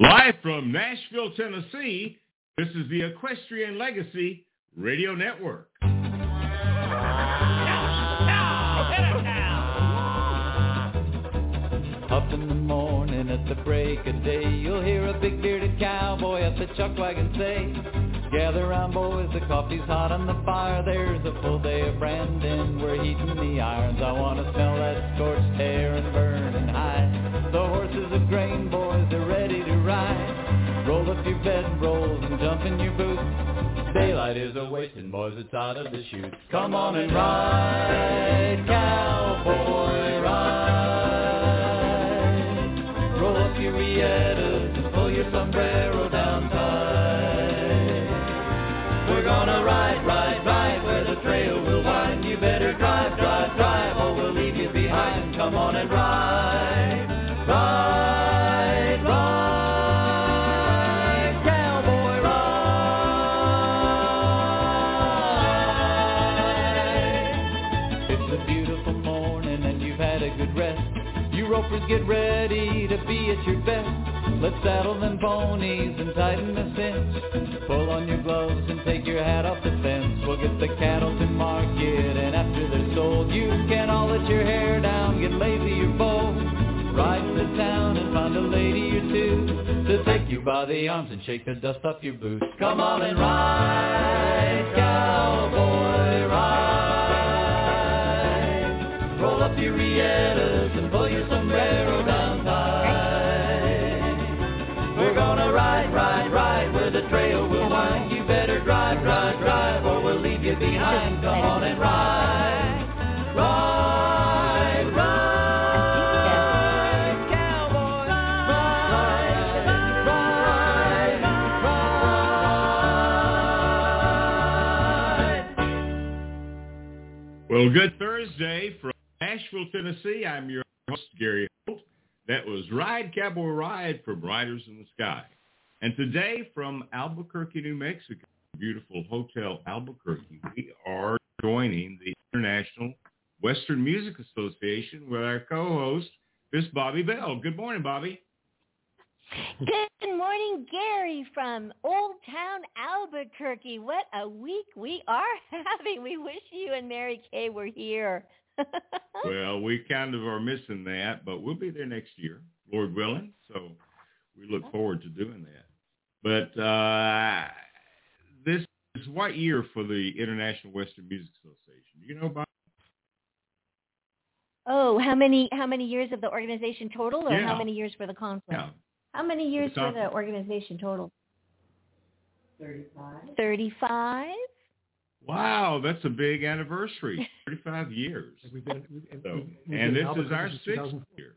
Live from Nashville, Tennessee, this is the Equestrian Legacy Radio Network. Up in the morning at the break of day, you'll hear a big bearded cowboy at the chuck wagon say, Gather round boys, the coffee's hot on the fire, there's a full day of branding, we're heating the irons, I wanna smell that scorched hair and burning hide. The horses of grain, boys, your bedrolls and jump in your boots. Daylight is a wasting, boys, it's out of the chute. Come on and ride, cowboy, ride. Roll up your riatas and pull your sombrero down tight. We're gonna ride, ride, ride where the trail will wind. You better drive, drive, drive, or we'll leave you behind. Come on and ride, get ready to be at your best. Let's saddle them ponies and tighten the cinch. Pull on your gloves and take your hat off the fence. We'll get the cattle to market and after they're sold, you can all let your hair down, get lazy or bold. Ride to town and find a lady or two to take you by the arms and shake the dust off your boots. Come on and ride, cowboy, ride. Roll up your riatas and pull Well, good Thursday from Nashville, Tennessee. I'm your host, Gary Holt. That was Ride Cowboy Ride from Riders in the Sky. And today from Albuquerque, New Mexico, beautiful Hotel Albuquerque, we are joining the International Western Music Association with our co-host, Miss Bobbi Bell. Good morning, Bobbi. Good morning, Gary from Old Town Albuquerque. What a week we are having. We wish you and Mary Kaye were here. Well, we kind of are missing that, but we'll be there next year, Lord willing. So we look forward to doing that. But uh, this is what year for the International Western Music Association? Do you know about? oh, how many how many years of the organization total or Yeah. how many years for the conference? Yeah. How many years The for the organization total? 35. 35? Wow, that's a big anniversary. 35 years. We've been, we've, So, we've- we've and this is our sixth year.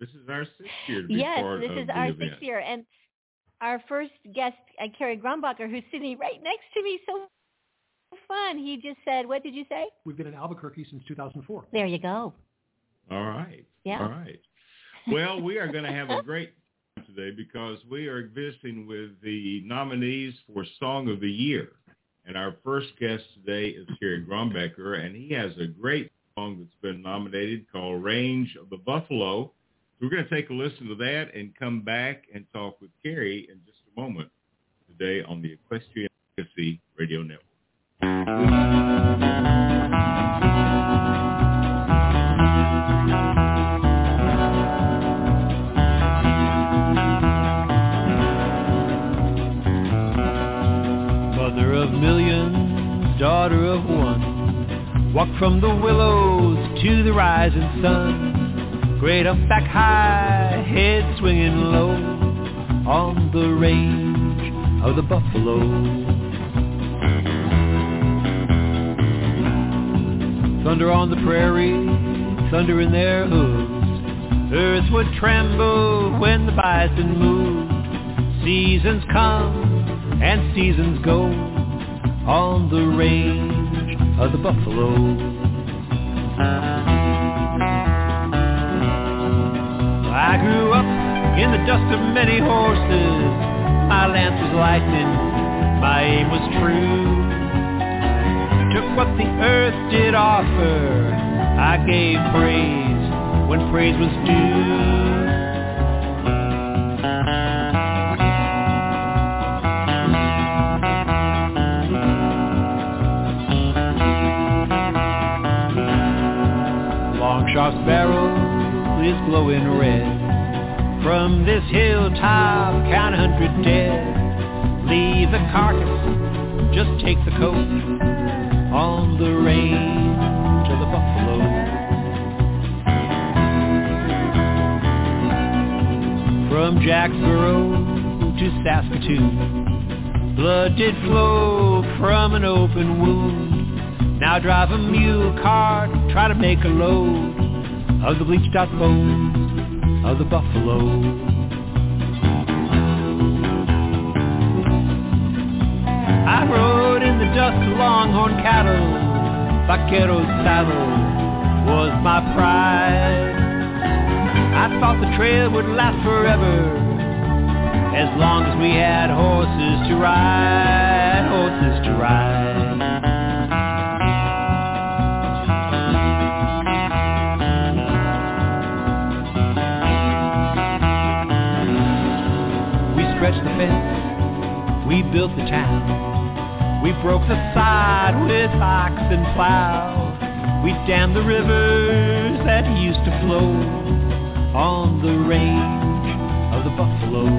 This is our sixth year to be Yes, part this of is the our event. sixth year. And our first guest, uh, Kerry Grombacher, who's sitting right next to me, so fun. He just said, what did you say? We've been in Albuquerque since 2004. There you go. All right. Yeah. All right. Well, we are going to have a great time today because we are visiting with the nominees for Song of the Year. And our first guest today is Kerry Grombacher, and he has a great song that's been nominated called Range of the Buffalo. So we're going to take a listen to that and come back and talk with Kerry in just a moment today on the Equestrian Legacy Radio Network. Walk from the willows to the rising sun. Great up back high, head swinging low on the range of the buffalo. Thunder on the prairie, thunder in their hooves. Earth would tremble when the bison moved. Seasons come and seasons go on the range of the buffalo. I grew up in the dust of many horses. My lance was lightning, my aim was true. Took what the earth did offer. I gave praise when praise was due. From this hilltop, count a hundred dead. Leave the carcass, just take the coat on the range of the buffalo. From Jacksboro to Saskatoon, blood did flow from an open wound. Now drive a mule cart, try to make a load of the bleached out bones of the buffalo. I rode in the dust of longhorn cattle, vaquero saddle was my pride. I thought the trail would last forever, as long as we had horses to ride, horses to ride. Built the town, we broke the sod with ox and plow. We dammed the rivers that used to flow on the range of the buffalo.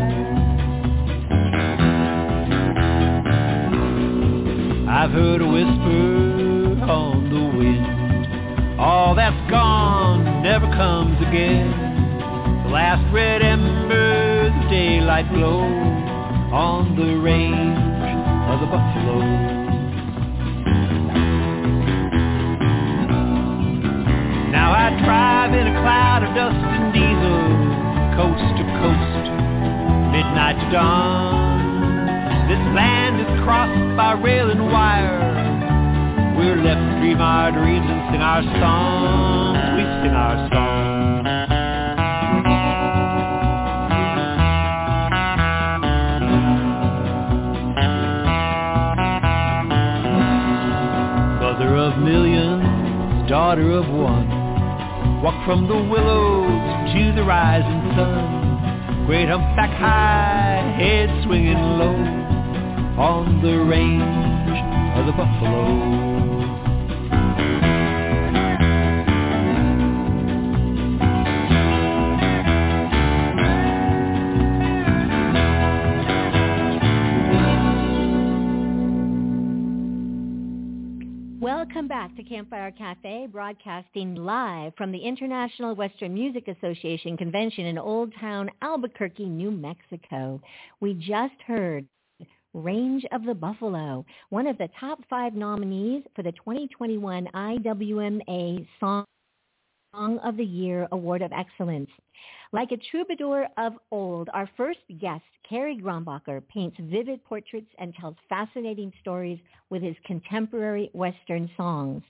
I've heard a whisper on the wind. All that's gone never comes again. The last red embers of daylight glow on the range of the buffalo. Now I drive in a cloud of dust and diesel, coast to coast, midnight to dawn. This land is crossed by rail and wire. We're left to dream our dreams and sing our songs. We sing our songs. Daughter of one. Walk from the willows to the rising sun. Great humpback high, head swinging low on the range of the buffalo. Broadcasting live from the International Western Music Association Convention in Old Town Albuquerque, New Mexico. We just heard Range of the Buffalo, one of the top five nominees for the 2021 IWMA Song of the Year Award of Excellence. Like a troubadour of old, our first guest, Kerry Grombacher, paints vivid portraits and tells fascinating stories with his contemporary Western songs.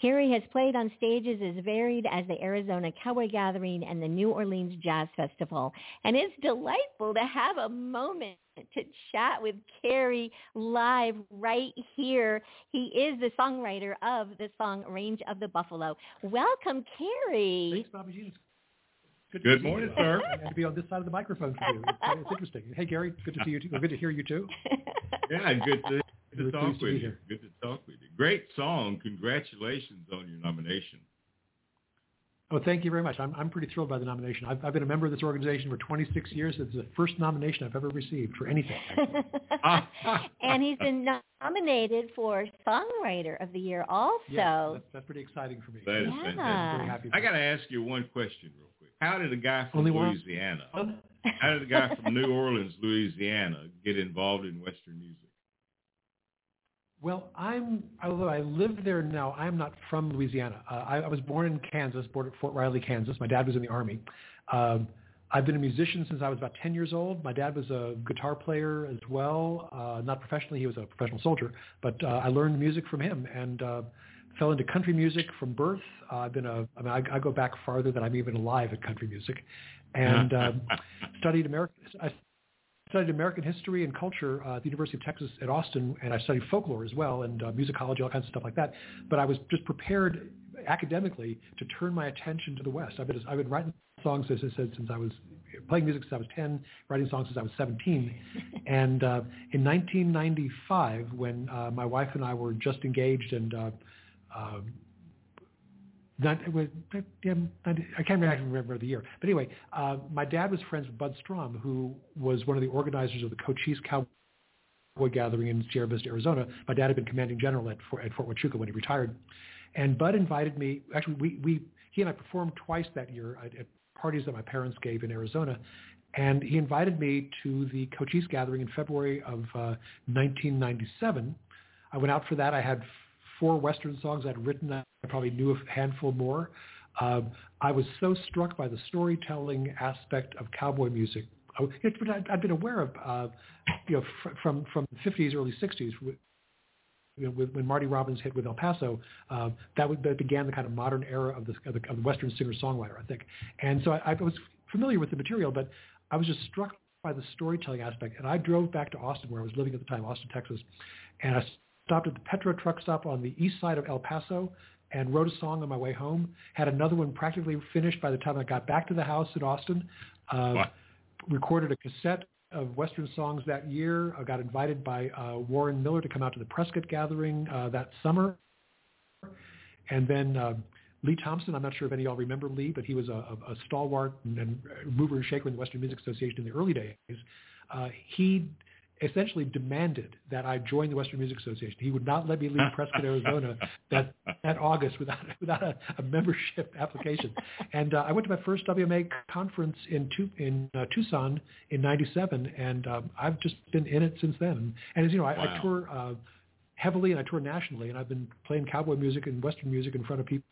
Kerry has played on stages as varied as the Arizona Cowboy Gathering and the New Orleans Jazz Festival. And it's delightful to have a moment to chat with Kerry live right here. He is the songwriter of the song Range of the Buffalo. Welcome, Kerry. Thanks, Bobbi Jean. Good, Good morning, you. sir. And to be on this side of the microphone for you. It's, it's interesting. Hey, Gary, good to see you too. Good to hear you too. Yeah, good to, good to Really talk pleased to with be you. here. Good to talk with you. Great song. Congratulations on your nomination. Oh, thank you very much. I'm, I'm pretty thrilled by the nomination. I've, I've been a member of this organization for 26 years. It's the first nomination I've ever received for anything. and he's been nominated for Songwriter of the Year also. Yeah, that's, that's pretty exciting for me. That is Yeah. fantastic. I'm happy. I got to ask you one question real quick. How did a guy from Only one? Louisiana, oh. how did a guy from New Orleans, Louisiana, get involved in Western music? Well, I'm although I live there now, I'm not from Louisiana. Uh, I, I was born in Kansas, born at Fort Riley, Kansas. My dad was in the army. Um, I've been a musician since I was about 10 years old. My dad was a guitar player as well, uh, not professionally. He was a professional soldier, but uh, I learned music from him and uh, fell into country music from birth. Uh, I've been a, I mean, I, I go back farther than I'm even alive at country music, and um, studied American. I studied American history and culture uh, at the University of Texas at Austin, and I studied folklore as well and uh, musicology, all kinds of stuff like that. But I was just prepared academically to turn my attention to the West. I've been, I've been writing songs, as I said, since I was playing music since I was 10, writing songs since I was 17. and uh, in 1995, when uh, my wife and I were just engaged and uh, uh, not, it was, I can't remember, the year. But anyway, uh, my dad was friends with Bud Strom, who was one of the organizers of the Cochise Cowboy Gathering in Sierra Vista, Arizona. My dad had been commanding general at Fort, at Fort Huachuca when he retired. And Bud invited me, actually, we, we he and I performed twice that year at, at parties that my parents gave in Arizona. And he invited me to the Cochise Gathering in February of uh, 1997. I went out for that. I had four Western songs I'd written. I probably knew a handful more. Uh, I was so struck by the storytelling aspect of cowboy music. I'd been aware of, uh, you know, fr- from from the 50s, early 60s, you know, when Marty Robbins hit with El Paso, uh, that, would, that began the kind of modern era of the, of the, of the Western singer-songwriter, I think. And so I, I was familiar with the material, but I was just struck by the storytelling aspect. And I drove back to Austin, where I was living at the time, Austin, Texas, and I stopped at the Petro truck stop on the east side of El Paso and wrote a song on my way home. Had another one practically finished by the time I got back to the house in Austin. Uh, recorded a cassette of Western songs that year. I got invited by uh, Warren Miller to come out to the Prescott Gathering uh, that summer. And then uh, Lee Thompson, I'm not sure if any of y'all remember Lee, but he was a, a, a stalwart and, and mover and shaker in the Western Music Association in the early days. Uh, he essentially demanded that I join the Western Music Association. He would not let me leave Prescott, Arizona that, that August without, without a, a membership application. And uh, I went to my first WMA conference in, tu- in uh, Tucson in 97, and um, I've just been in it since then. And as you know, I, wow. I tour uh, heavily and I tour nationally, and I've been playing cowboy music and Western music in front of people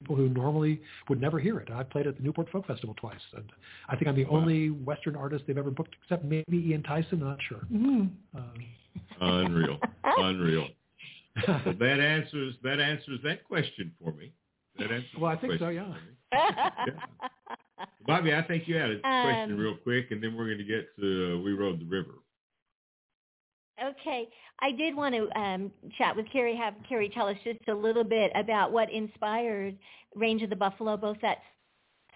people who normally would never hear it. I've played at the Newport Folk Festival twice, and I think I'm the wow. only Western artist they've ever booked, except maybe Ian Tyson. I'm not sure. Mm-hmm. Uh, unreal, unreal. well, that answers that answers that question for me. That answers. Well, I think so. Yeah. yeah. Bobbi, I think you had a question um, real quick, and then we're going to get to uh, We Rode the River. Okay, I did want to um, chat with Kerry. Have Kerry tell us just a little bit about what inspired Range of the Buffalo, both that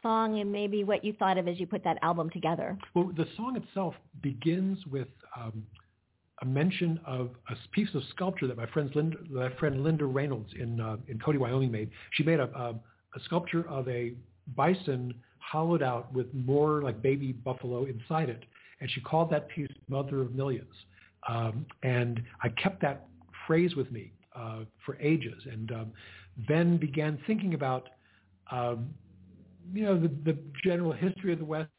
song and maybe what you thought of as you put that album together. Well, the song itself begins with um, a mention of a piece of sculpture that my friend Linda, my friend Linda Reynolds in uh, in Cody, Wyoming made. She made a, a, a sculpture of a bison hollowed out with more like baby buffalo inside it, and she called that piece "Mother of Millions. Um, and I kept that phrase with me uh, for ages and um, then began thinking about, um, you know, the, the general history of the West,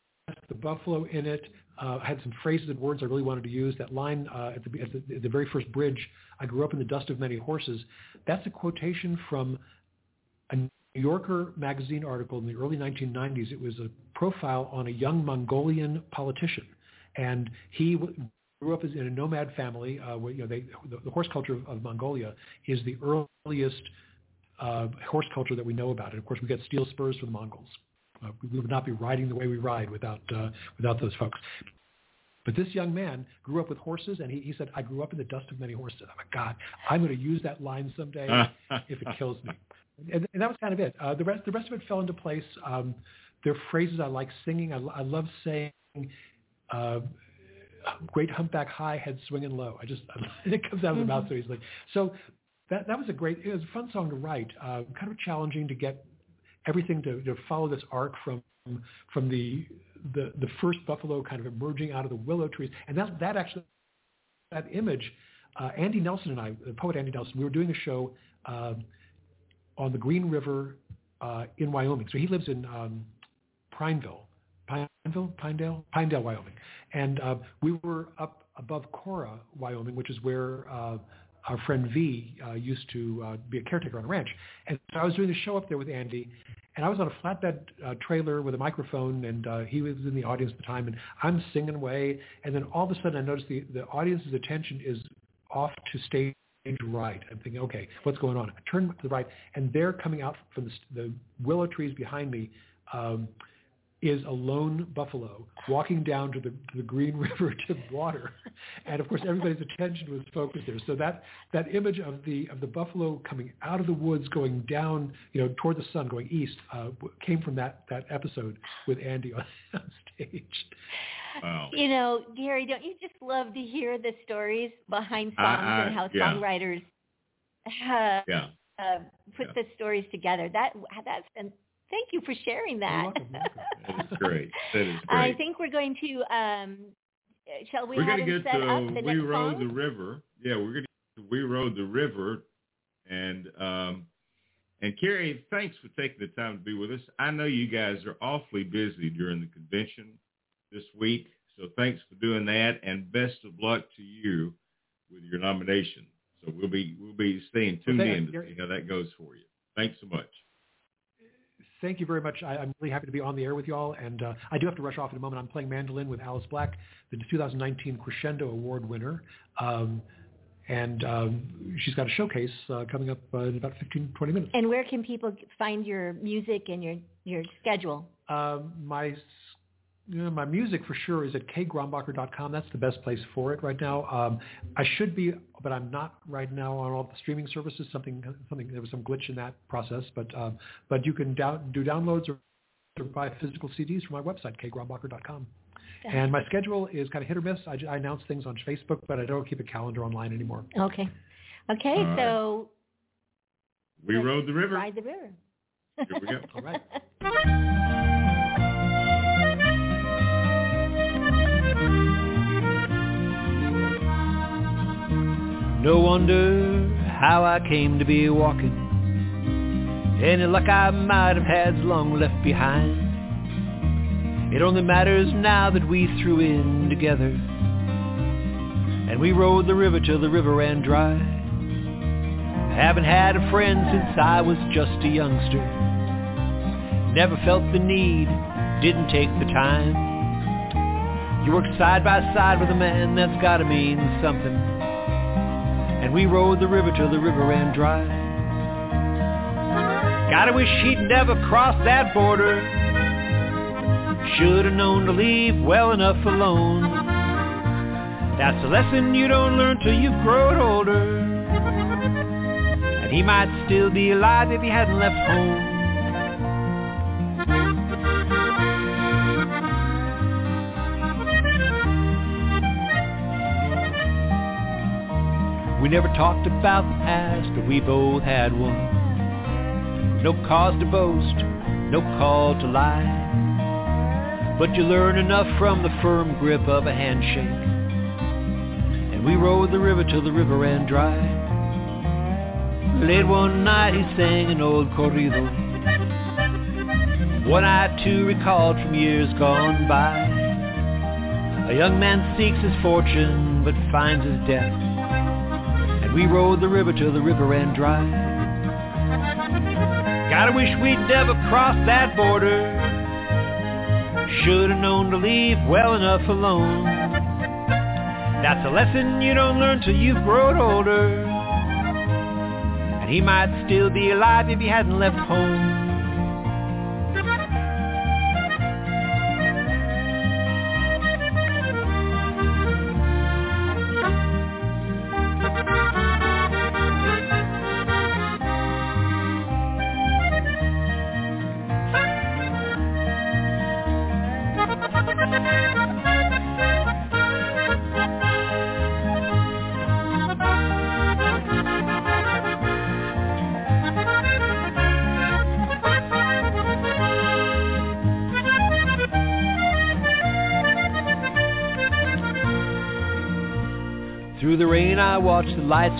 the buffalo in it. Uh, I had some phrases and words I really wanted to use. That line uh, at, the, at, the, at the very first bridge, I grew up in the dust of many horses. That's a quotation from a New Yorker magazine article in the early 1990s. It was a profile on a young Mongolian politician. And he grew up in a nomad family. Uh, where, you know, they, the, the horse culture of, of Mongolia is the earliest uh, horse culture that we know about. And of course, we get steel spurs from the Mongols. Uh, we would not be riding the way we ride without uh, without those folks. But this young man grew up with horses, and he, he said, "I grew up in the dust of many horses." I'm like, God, I'm going to use that line someday if it kills me. And, and that was kind of it. Uh, the rest the rest of it fell into place. Um, there are phrases I like singing. I, I love saying. Uh, great humpback high, head swinging low. I just it comes out of the mouth so easily. So that that was a great. It was a fun song to write. Uh, kind of challenging to get everything to, to follow this arc from from the the the first buffalo kind of emerging out of the willow trees, and that that actually that image. Uh, Andy Nelson and I, the poet Andy Nelson, we were doing a show uh, on the Green River uh, in Wyoming. So he lives in um, Prineville, Pineville, Pinedale, Pinedale, Wyoming. And uh, we were up above Cora, Wyoming, which is where uh, our friend V uh, used to uh, be a caretaker on a ranch. And so I was doing the show up there with Andy, and I was on a flatbed uh, trailer with a microphone, and uh, he was in the audience at the time, and I'm singing away. And then all of a sudden I noticed the, the audience's attention is off to stage right. I'm thinking, okay, what's going on? I turn to the right, and they're coming out from the, the willow trees behind me. Um, is a lone buffalo walking down to the, to the Green River to water, and of course everybody's attention was focused there. So that that image of the of the buffalo coming out of the woods, going down, you know, toward the sun, going east, uh, came from that that episode with Andy on, on stage. Wow. You know, Gary, don't you just love to hear the stories behind songs uh, uh, and how yeah. songwriters uh, yeah uh, put Yeah. the stories together. That, that's and thank you for sharing that. welcome, you're welcome. That is great. That is I think we're going to. Um, shall we We're have going to get set to up the We next Rode song? the River. Yeah, we're going to We Rode the River. And um, and Kerry, thanks for taking the time to be with us. I know you guys are awfully busy during the convention this week, so thanks for doing that, and best of luck to you with your nomination. So we'll be we'll be staying tuned Well, in to see how that goes for you. Thanks so much. Thank you very much. I, I'm really happy to be on the air with you all, and uh, I do have to rush off in a moment. I'm playing mandolin with Alice Black, the 2019 Crescendo Award winner, um, and um, she's got a showcase uh, coming up uh, in about 15, 20 minutes. And where can people find your music and your your schedule? Um, my s- you know, my music for sure is at kgrombacher.com. That's the best place for it right now. Um, I should be, but I'm not right now on all the streaming services. Something, something there was some glitch in that process, but um, but you can down, do downloads or, or buy physical CDs from my website kgrombacher.com. And my schedule is kind of hit or miss. I, I, announce things on Facebook, but I don't keep a calendar online anymore. Okay. Okay, All right. so We rode the river. ride the river. Here we go. All right. No wonder how I came to be walking. Any luck I might have had's long left behind. It only matters now that we threw in together. And we rode the river till the river ran dry. Haven't had a friend since I was just a youngster. Never felt the need, didn't take the time. You work side by side with a man that's gotta mean something and we rode the river till the river ran dry. Gotta wish he'd never crossed that border. Should've known to leave well enough alone. That's a lesson you don't learn till you've grown older. And he might still be alive if he hadn't left home. We never talked about the past, but we both had one. No cause to boast, no call to lie. But you learn enough from the firm grip of a handshake. And we rode the river till the river ran dry. Late one night he sang an old corrido. One I too recalled from years gone by. A young man seeks his fortune but finds his death. We rode the river till the river ran dry. Gotta wish we'd never crossed that border. Should've known to leave well enough alone. That's a lesson you don't learn till you've grown older. And he might still be alive if he hadn't left home.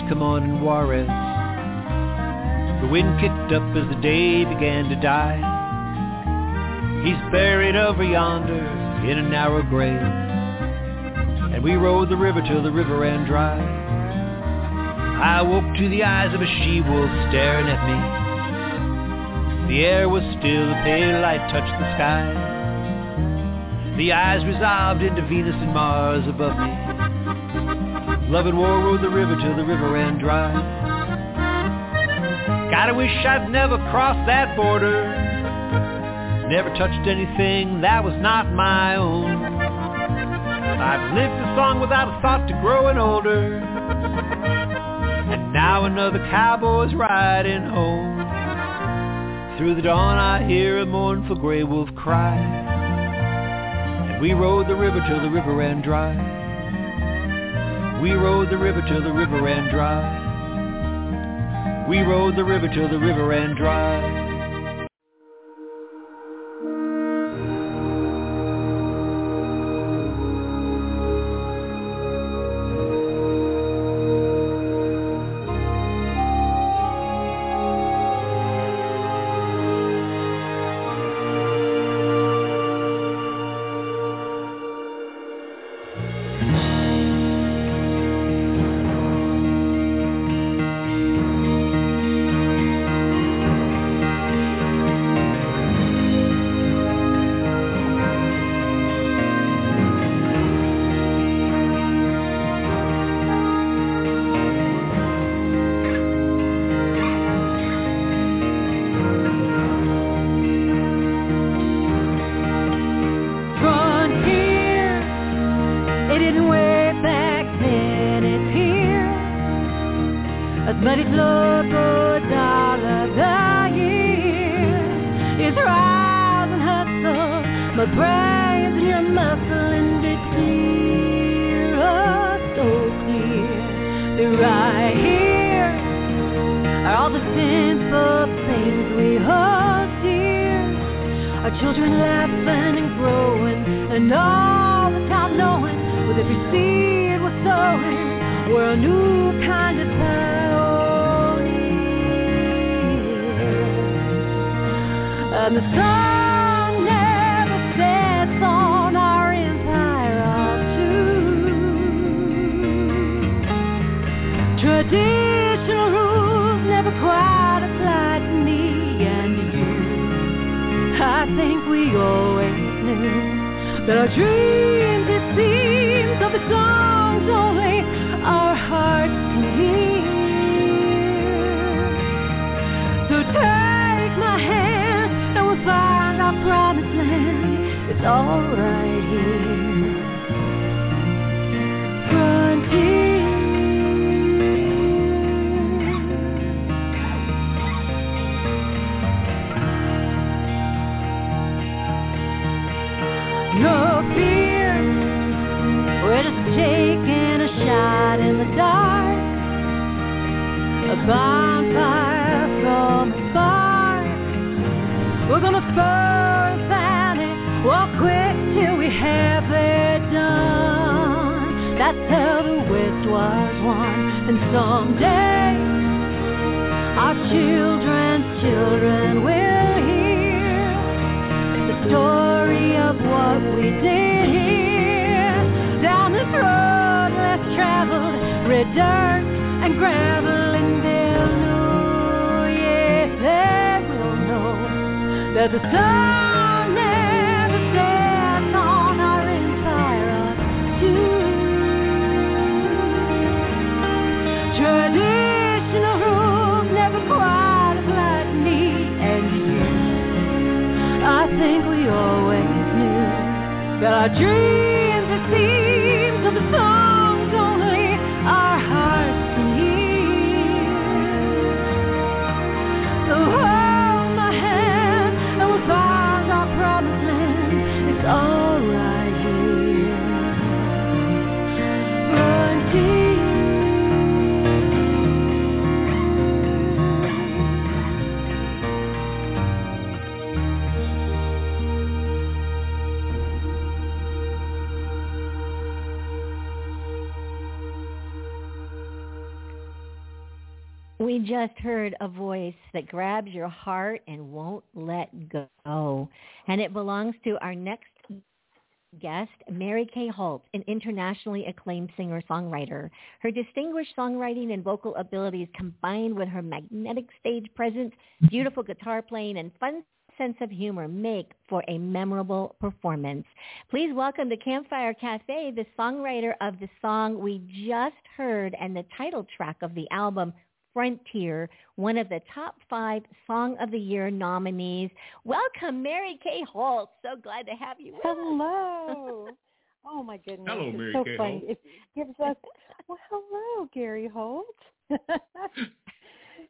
Come on in Juarez. The wind kicked up as the day began to die. He's buried over yonder in a narrow grave. And we rode the river till the river ran dry. I woke to the eyes of a she-wolf staring at me. The air was still, the pale light touched the sky. The eyes resolved into Venus and Mars above me. Love and war rode the river till the river ran dry. Gotta wish I'd never crossed that border. Never touched anything that was not my own. I've lived a song without a thought to growing older. And now another cowboy's riding home. Through the dawn I hear a mournful gray wolf cry. And we rode the river till the river ran dry. We rode the river till the river ran dry. We rode the river till the river ran dry. dream. Just heard a voice that grabs your heart and won't let go. And it belongs to our next guest, Mary Kaye Holt, an internationally acclaimed singer-songwriter. Her distinguished songwriting and vocal abilities combined with her magnetic stage presence, beautiful guitar playing, and fun sense of humor make for a memorable performance. Please welcome to Campfire Cafe the songwriter of the song we just heard and the title track of the album, Frontier, one of the top five Song of the Year nominees. Welcome, Mary Kaye Holt. So glad to have you. Hello. oh my goodness. Hello, it's Mary so Kaye fun. Holt. It gives us well, hello, Gary Holt.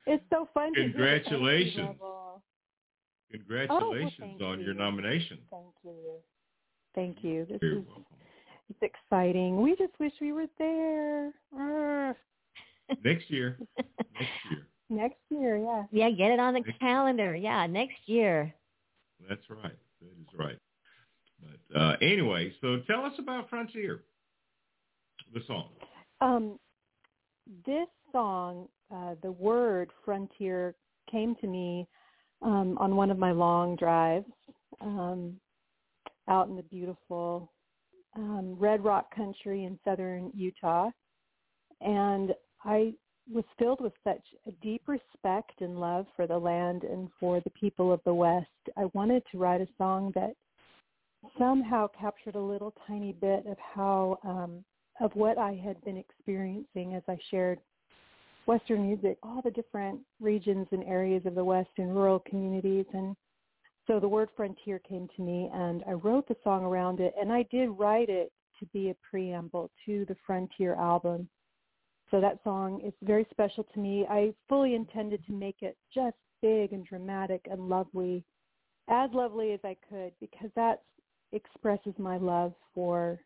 it's so fun Congratulations. to oh, Congratulations well, on you. your nomination. Thank you. Thank you. This You're is welcome. it's exciting. We just wish we were there. Arr. Next year. Next year. Next year, yeah. Yeah, get it on the calendar. Yeah, next year. That's right. That is right. But uh, anyway, so tell us about Frontier, the song. Um, this song, uh, the word frontier came to me um, on one of my long drives um, out in the beautiful um, Red Rock country in southern Utah. And I was filled with such a deep respect and love for the land and for the people of the West. I wanted to write a song that somehow captured a little tiny bit of how um, of what I had been experiencing as I shared Western music, all the different regions and areas of the West and rural communities. And so the word frontier came to me and I wrote the song around it and I did write it to be a preamble to the Frontier album. So that song is very special to me. I fully intended to make it just big and dramatic and lovely, as lovely as I could, because that expresses my love for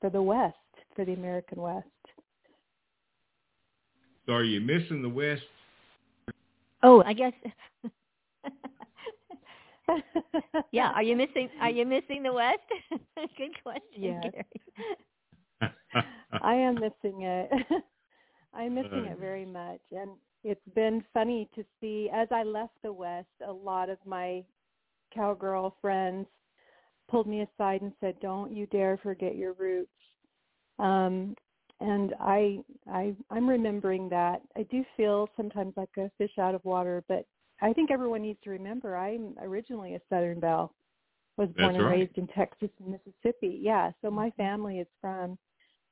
for the West, for the American West. So are you missing the West? Oh, I guess. yeah, are you missing? Are you missing the West? Good question, Yes. Gary. I am missing it. I'm missing it very much. And it's been funny to see as I left the West, a lot of my cowgirl friends pulled me aside and said, "Don't you dare forget your roots." Um and I I I'm remembering that. I do feel sometimes like a fish out of water, but I think everyone needs to remember I'm originally a Southern Belle. Was born That's and right. raised in Texas and Mississippi. Yeah, so my family is from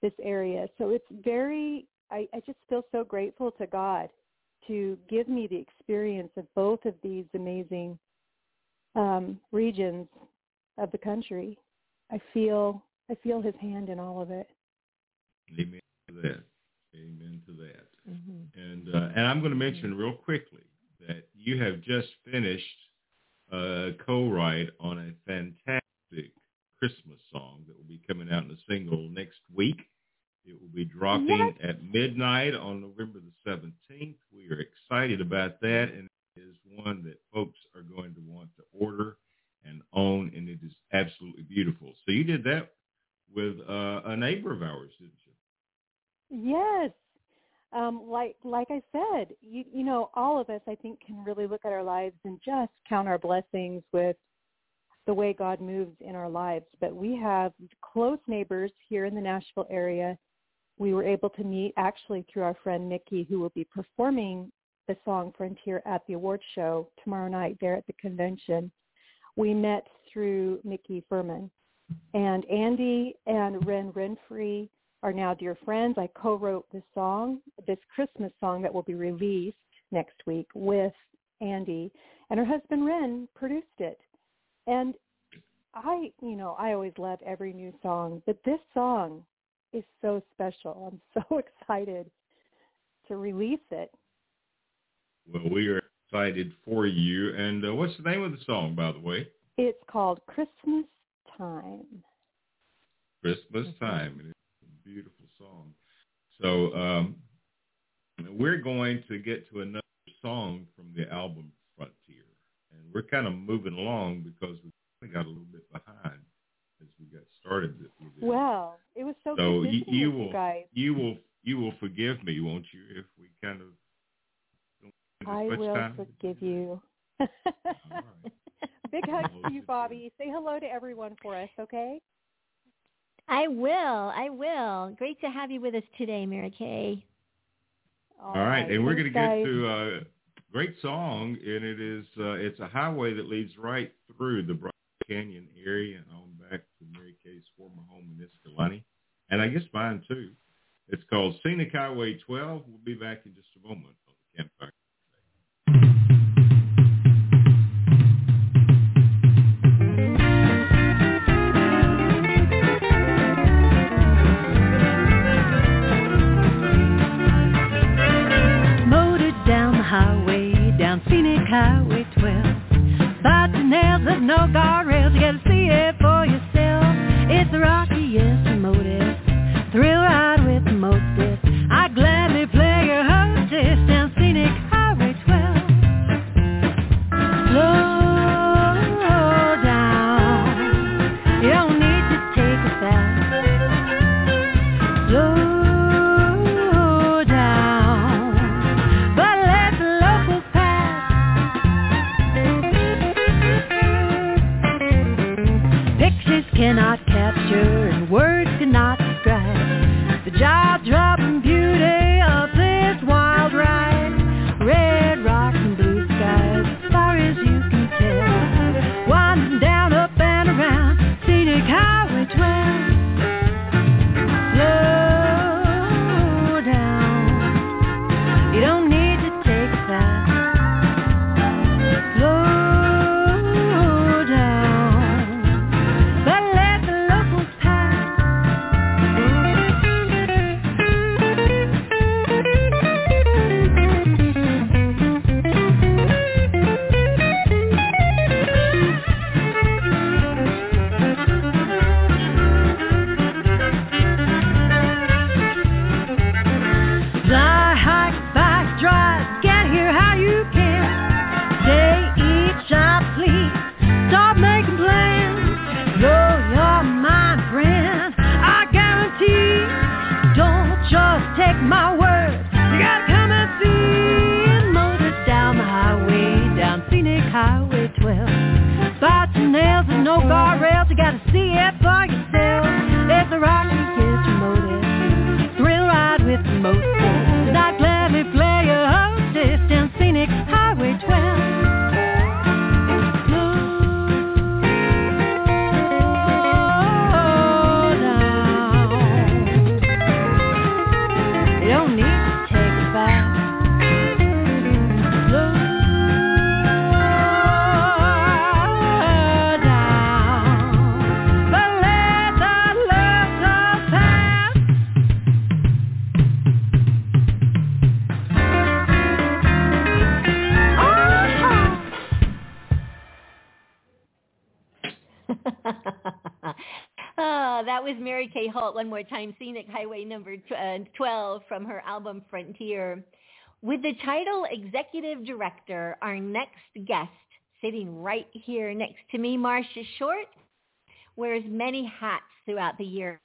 this area. So it's very I, I just feel so grateful to God to give me the experience of both of these amazing um, regions of the country. I feel I feel his hand in all of it. Amen to that. Amen to that. Mm-hmm. And uh, and I'm going to mention real quickly that you have just finished a co-write on a fantastic Christmas song that will be coming out in a single next week. It will be dropping at midnight on November the 17th. We are excited about that, and it is one that folks are going to want to order and own, and it is absolutely beautiful. So you did that with uh, a neighbor of ours, didn't you? Yes. Um, like like I said, you you know, all of us I think can really look at our lives and just count our blessings with the way God moves in our lives. But we have close neighbors here in the Nashville area. We were able to meet actually through our friend Nikki who will be performing the song Frontier at the award show tomorrow night there at the convention. We met through Nikki Furman. And Andy and Ren Renfrey are now dear friends. I co-wrote this song, this Christmas song that will be released next week with Andy, and her husband Ren produced it. And I, you know, I always love every new song, but this song is so special. I'm so excited to release it. Well, we are excited for you. And uh, what's the name of the song, by the way? It's called Christmas Time. Christmas Time. And it's a beautiful song. So um, we're going to get to another song from the album Frontier. And we're kind of moving along because we got a little bit behind as we got started with it. Well, it was so, So good you, visiting you will guys. you will you will forgive me, won't you, if we kind of I will time? forgive you. All right. Big hugs to you, Bobbi. Say hello to everyone for us, okay? I will. I will. Great to have you with us today, Mary Kaye. All right, and we're going to get to a great song, and it is uh, it's a highway that leads right through the Bryce Canyon area and on to Kaye's former home in Escalante, and I guess mine too. It's called Scenic Highway 12. We'll be back in just a moment on the campfire. Highway, down scenic highway 12. About the nails of no guardrails, you gotta see it for. It's the more time, Scenic Highway number uh, 12 from her album Frontier. With the title Executive Director, our next guest sitting right here next to me, Marsha Short, wears many hats throughout the year.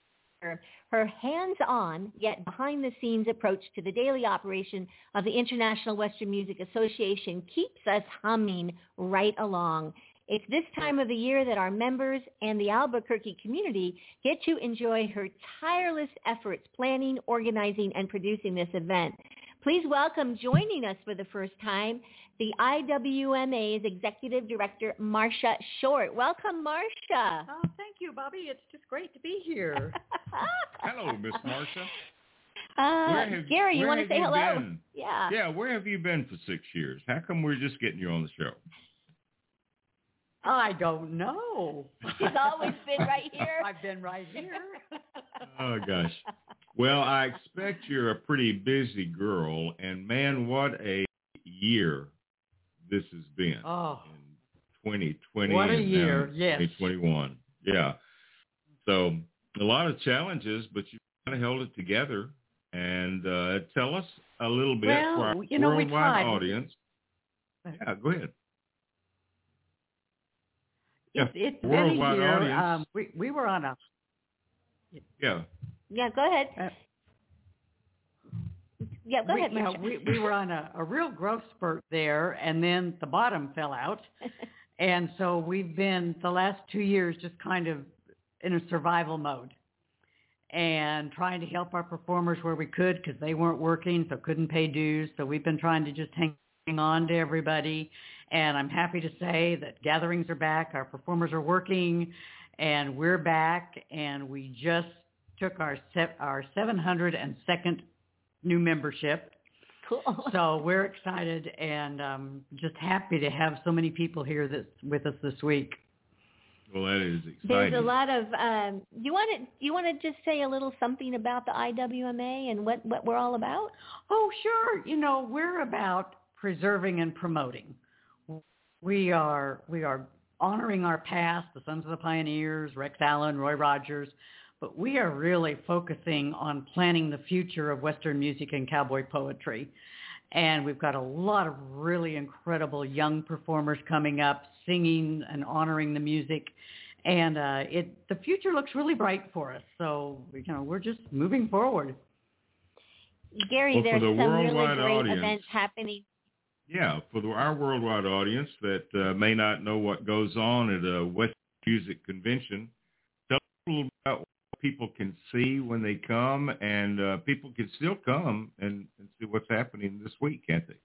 Her hands-on yet behind-the-scenes approach to the daily operation of the International Western Music Association keeps us humming right along. It's this time of the year that our members and the Albuquerque community get to enjoy her tireless efforts planning, organizing, and producing this event. Please welcome joining us for the first time, the IWMA's Executive Director, Marsha Short. Welcome, Marsha. Oh, thank you, Bobbi. It's just great to be here. Hello, Miss Marsha. Uh, Where have- Gary, you want to say hello? been? Yeah. Yeah, where have you been for six years? How come we're just getting you on the show? I don't know. She's always been right here. I've been right here. Oh gosh. Well, I expect you're a pretty busy girl, and man, what a year this has been Oh, in 2020. What a year, yes. 2021. Yeah. So a lot of challenges, but you kind of held it together. And uh, tell us a little bit Well, for our you know, worldwide audience. Yeah, go ahead. Yeah, it's, it's been a worldwide year. audience. Um, we we were on a Yeah. Yeah, go ahead. Uh, Yeah, go we, ahead, you know, we, we were on a, a real growth spurt there, and then the bottom fell out. And so we've been the last two years just kind of in a survival mode and trying to help our performers where we could because they weren't working, so couldn't pay dues. So we've been trying to just hang on to everybody. And I'm happy to say that gatherings are back, our performers are working, and we're back. And we just took our se- our 702nd new membership cool. so we're excited and um, just happy to have so many people here this, with us this week. Well, that is exciting. There's a lot of. Um, you want to you want to just say a little something about the IWMA and what what we're all about? Oh, sure. You know, we're about preserving and promoting. We are we are honoring our past, the Sons of the Pioneers, Rex Allen, Roy Rogers, but we are really focusing on planning the future of Western music and cowboy poetry. And we've got a lot of really incredible young performers coming up, singing and honoring the music. And uh, it the future looks really bright for us. So you know we're just moving forward. Gary, Well, there's the some really great audience- events happening. Yeah, for the, our worldwide audience that uh, may not know what goes on at a West Music Convention, tell us a little about what people can see when they come, and uh, people can still come and, and see what's happening this week, can't they?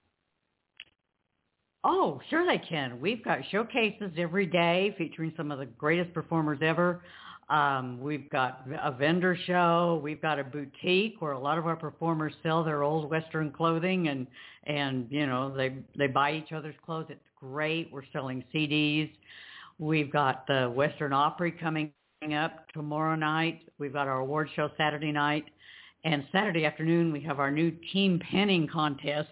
Oh, sure they can. We've got showcases every day featuring some of the greatest performers ever. Um, we've got a vendor show. We've got a boutique where a lot of our performers sell their old Western clothing and and you know they they buy each other's clothes. It's great. We're selling CDs. We've got the Western Opry coming up tomorrow night. We've got our award show Saturday night, and Saturday afternoon we have our new team penning contest,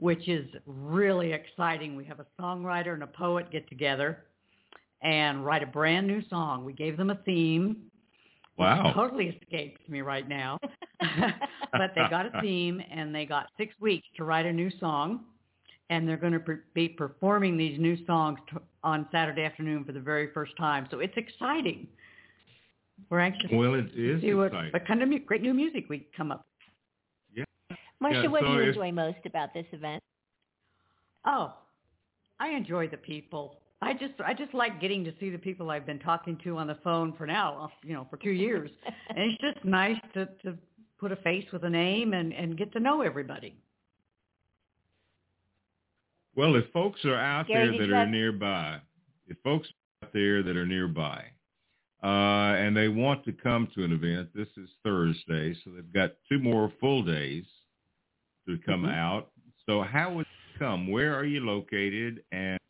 which is really exciting. We have a songwriter and a poet get together and write a brand new song. We gave them a theme. Wow. It totally escapes me right now. but they got a theme and they got six weeks to write a new song. And they're going to per- be performing these new songs t- on Saturday afternoon for the very first time. So it's exciting. We're anxious Well, it to is see what, exciting. what kind of mu- great new music we come up. Marsha, Yeah, Marsha, what so do you if- enjoy most about this event? Oh, I enjoy the people. I just I just like getting to see the people I've been talking to on the phone for now, you know, for two years. and it's just nice to to put a face with a name and and get to know everybody. Well, if folks are out Gary, there that are have- nearby, if folks are out there that are nearby, uh, and they want to come to an event, this is Thursday, so they've got two more full days to come Mhm. out. So how would they come? Where are you located? And uh,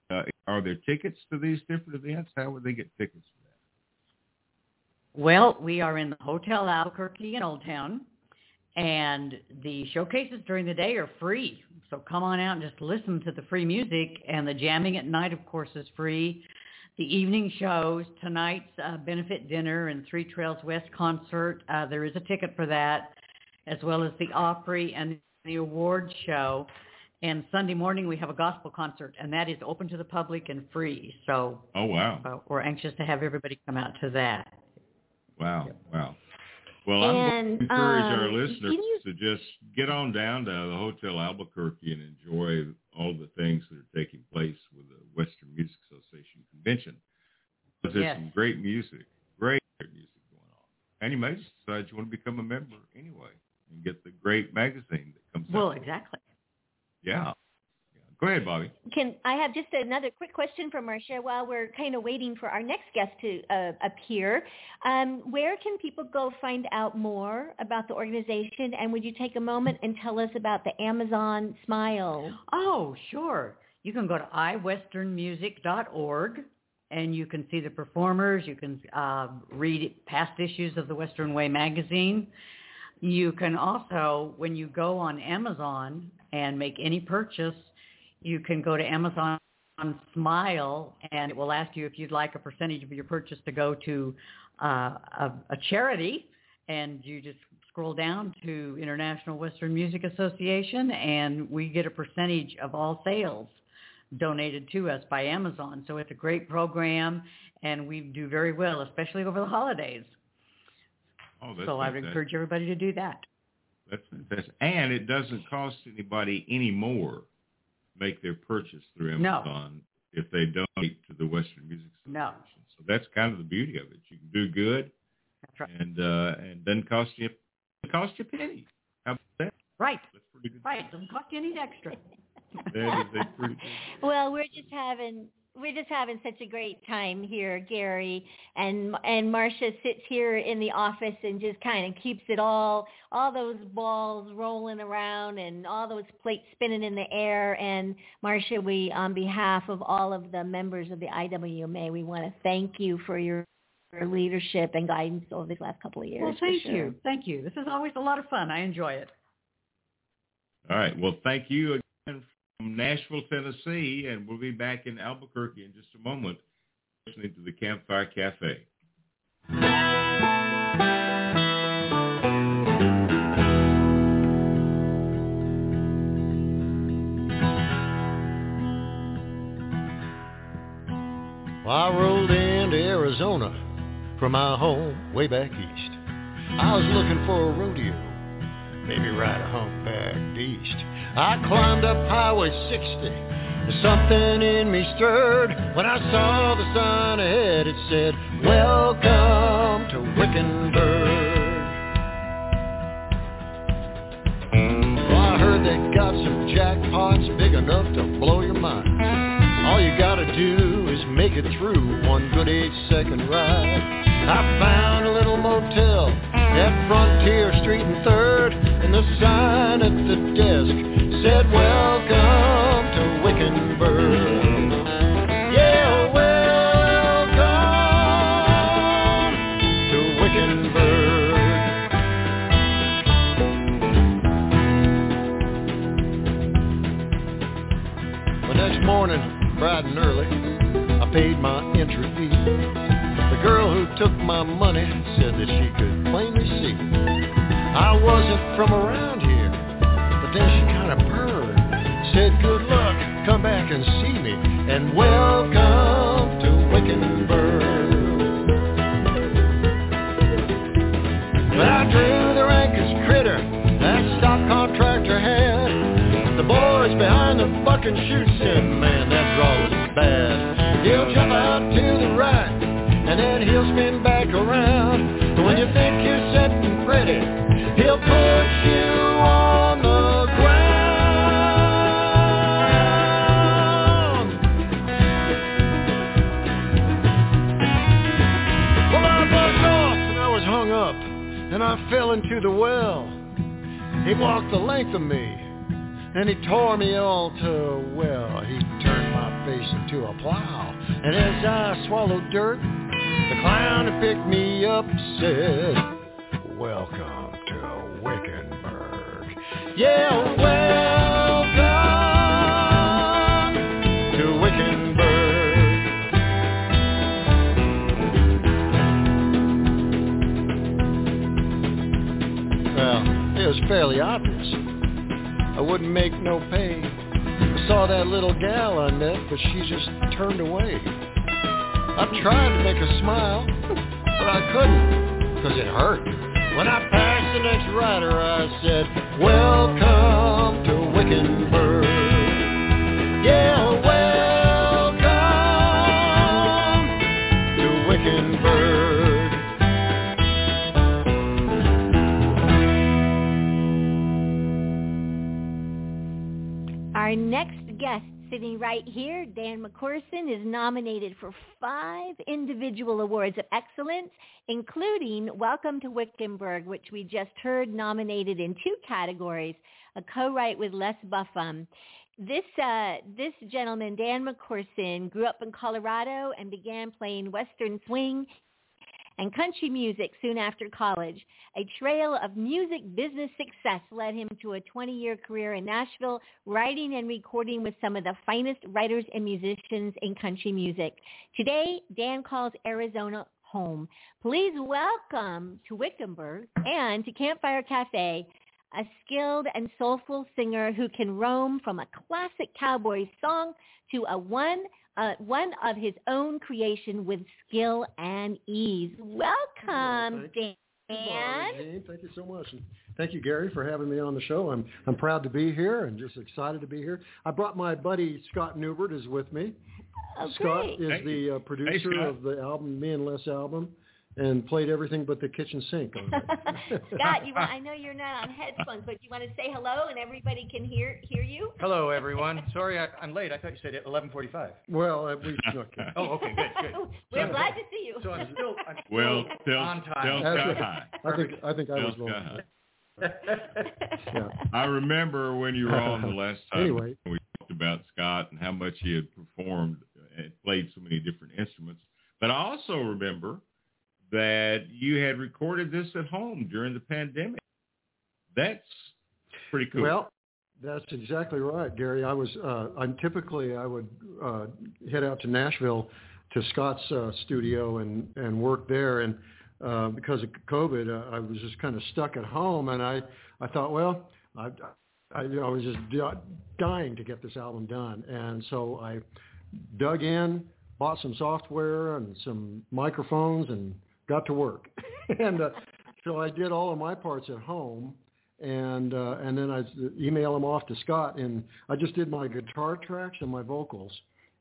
are there tickets to these different events? How would they get tickets for that? Well, we are in the Hotel Albuquerque in Old Town, and the showcases during the day are free. So come on out and just listen to the free music. And the jamming at night, of course, is free. The evening shows, tonight's uh, benefit dinner and Three Trails West concert, uh, there is a ticket for that, as well as the Opry and the award show. And Sunday morning we have a gospel concert, and that is open to the public and free. So Oh, wow. uh, we're anxious to have everybody come out to that. Wow, wow. Well, I'm going And, to encourage our um, listeners you- to just get on down to the Hotel Albuquerque and enjoy all the things that are taking place with the Western Music Association convention. Because there's Yes. some great music, great, great music going on. And you may decide you want to become a member anyway and get the great magazine that comes Well, out. exactly. Yeah. yeah. Go ahead, Bobbi. Can I have just another quick question for Marsha while we're kind of waiting for our next guest to uh, appear? Um, where can people go find out more about the organization? And would you take a moment and tell us about the Amazon Smile? Oh, sure. You can go to iwesternmusic.org and you can see the performers. You can uh, read past issues of the Western Way magazine. You can also, when you go on Amazon and make any purchase, you can go to Amazon Smile and it will ask you if you'd like a percentage of your purchase to go to uh, a, a charity and you just scroll down to International Western Music Association and we get a percentage of all sales donated to us by Amazon. So it's a great program and we do very well, especially over the holidays. Oh, that's so I would encourage everybody to do that. That's fantastic. And it doesn't cost anybody any more to make their purchase through No. Amazon if they donate to the Western Music Association. No. So that's kind of the beauty of it. You can do good That's right. and uh and doesn't cost you it cost you a penny. How about that? Right. That's pretty good. Right. Doesn't cost you any extra. That is a pretty good. Well, we're just having we're just having such a great time here, Gary, and and Marsha sits here in the office and just kind of keeps it all all those balls rolling around and all those plates spinning in the air. And Marsha, we on behalf of all of the members of the IWMA, we want to thank you for your your leadership and guidance over these last couple of years. Well, thank sure. you. Thank you. This is always a lot of fun. I enjoy it. All right. Well, thank you again from Nashville, Tennessee, and we'll be back in Albuquerque in just a moment listening to the Campfire Cafe. I rolled into Arizona from my home way back east. I was looking for a rodeo, maybe ride a humpback beast. I climbed up Highway 60, Something in me stirred when I saw the sign ahead. It said, Welcome to Wickenburg. Well, I heard they got some jackpots big enough to blow your mind. All you gotta do is make it through one good eight second ride. I found a little motel at Frontier Street and Third, and the sign at the desk said, Welcome to Wickenburg. Yeah, welcome to Wickenburg. The next morning, bright and early, I paid my entry fee. The girl who took my money said that she could I wasn't from around here, but then she kind of purred. Said, good luck, come back and see me, and welcome to Wickenburg. But I drew the rankest critter that stock contractor had. The boys behind the buck and shoot said, man, that draw was bad. He'll jump out to the right, and then he'll spin back around. But when you think you're set and pretty, he'll put you on the ground. And I was hung up, and I fell into the well. He walked the length of me, and he tore me all to well. He turned my face into a plow, and as I swallowed dirt, the clown who picked me up said, fairly obvious. I wouldn't make no pay. I saw that little gal I met, but she just turned away. I tried to make her smile, but I couldn't, because it hurt. When I passed the next rider, I said, Welcome to Wickenburg. Right here, Dan McCorrison, is nominated for five individual awards of excellence, including Welcome to Wickenburg, which we just heard nominated in two categories, a co-write with Les Buffum. This uh, this gentleman, Dan McCorrison, grew up in Colorado and began playing Western swing and country music soon after college. A trail of music business success led him to a 20-year career in Nashville, writing and recording with some of the finest writers and musicians in country music. Today, Dan calls Arizona home. Please welcome to Wickenburg and to Campfire Cafe a skilled and soulful singer who can roam from a classic cowboy song to a one uh, one of his own creation with skill and ease. Welcome, Dan. Jane. Thank you so much. And thank you, Gary, for having me on the show. I'm I'm proud to be here and just excited to be here. I brought my buddy Scott Neubert is with me. Oh, Scott great. is Hey. the uh, producer Scott. of the album Me and Les album, and played everything but the kitchen sink on. Scott, you want, I know you're not on headphones, but you want to say hello and everybody can hear hear you? Hello, everyone. Sorry, I, I'm late. I thought you said at 11:45. well, uh, we okay. Oh, okay, good, good. We're So- glad to see you. So I'm still, I'm Well, still on tell time. That's right. I think I think I was Scott wrong. Yeah. I remember when you were on the last time Anyway. we talked about Scott and how much he had performed and played so many different instruments. But I also remember that you had recorded this at home during the pandemic. That's pretty cool. Well, that's exactly right, Gary. I was uh, I'm typically I would uh, head out to Nashville to Scott's uh, studio and and work there and uh, because of COVID uh, I was just kind of stuck at home and I I thought well I I, you know, I was just dying to get this album done and so I dug in bought some software and some microphones and got to work and uh, so I did all of my parts at home and uh, and then I email them off to Scott, and I just did my guitar tracks and my vocals,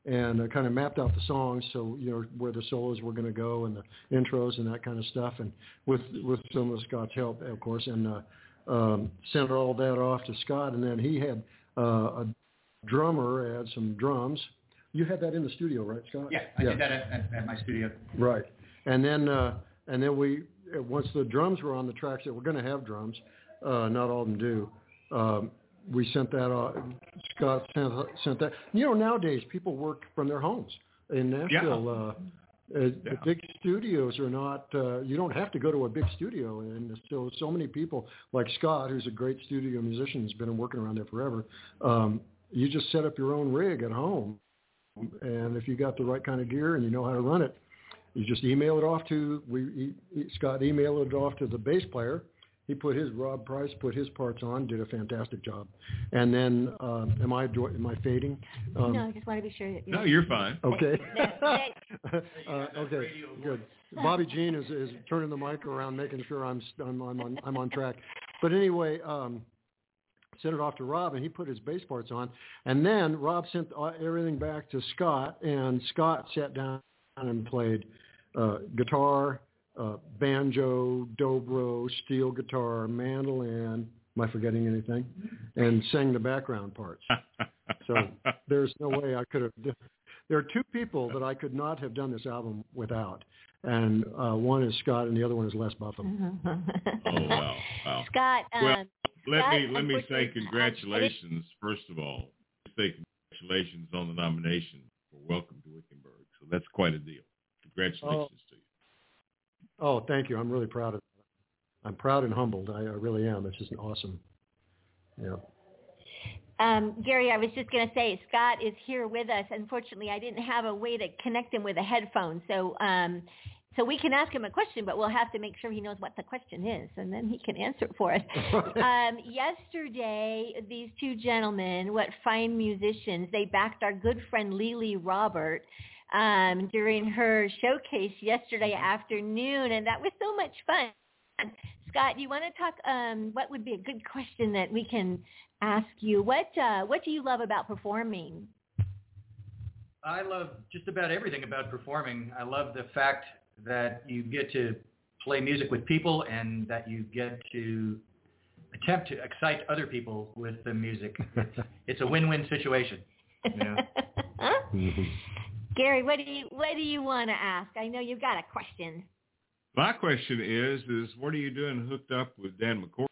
and I kind of mapped out the songs, so you know where the solos were going to go and the intros and that kind of stuff, and with with some of Scott's help, of course, and uh, um, sent all that off to Scott, and then he had uh, a drummer add some drums. You had that in the studio, right, Scott? Yeah, I did that at, at, at my studio. Right, and then uh, and then we once the drums were on the tracks that were going to have drums, uh, not all of them do. Um, we sent that. Uh, Scott sent, sent that. You know, nowadays people work from their homes in Nashville. Yeah. Uh, uh, Yeah. The big studios are not. Uh, you don't have to go to a big studio, and so so many people like Scott, who's a great studio musician, has been working around there forever. Um, you just set up your own rig at home, and if you got the right kind of gear and you know how to run it, you just email it off to we. Scott emailed it off to the bass player. He put his Rob Price put his parts on, did a fantastic job, and then um, am I do- am I fading? Um, no, I just want to be sure that No, you're fine. Okay. Uh, okay. Good. Bobbi Jean is, is turning the mic around, making sure I'm I'm, I'm on I'm on track. But anyway, um, sent it off to Rob, and he put his bass parts on, and then Rob sent uh, everything back to Scott, and Scott sat down and played uh, guitar, uh, banjo, dobro, steel guitar, mandolin. Am I forgetting anything? And sang the background parts. So there's no way I could have. There are two people that I could not have done this album without, and uh, one is Scott, and the other one is Les Buffum. oh wow, wow. Scott, um, Well, let Scott, me let me say congratulations first of all. Say congratulations on the nomination for Welcome to Wickenburg. So that's quite a deal. Congratulations to you. Oh, thank you. I'm really proud of. I'm proud and humbled. I, I really am. It's just awesome. Yeah. Um, Gary, I was just going to say, Scott is here with us. Unfortunately, I didn't have a way to connect him with a headphone, so um, so we can ask him a question, but we'll have to make sure he knows what the question is, and then he can answer it for us. um, yesterday, these two gentlemen, what fine musicians, they backed our good friend Lily Robert um, during her showcase yesterday afternoon, and that was so much fun. Scott, do you want to talk? Um, what would be a good question that we can ask you? What uh, What do you love about performing? I love just about everything about performing. I love the fact that you get to play music with people and that you get to attempt to excite other people with the music. It's, it's a win-win situation. You know? Gary, what do you What do you want to ask? I know you've got a question. My question is, is what are you doing hooked up with Dan McCord?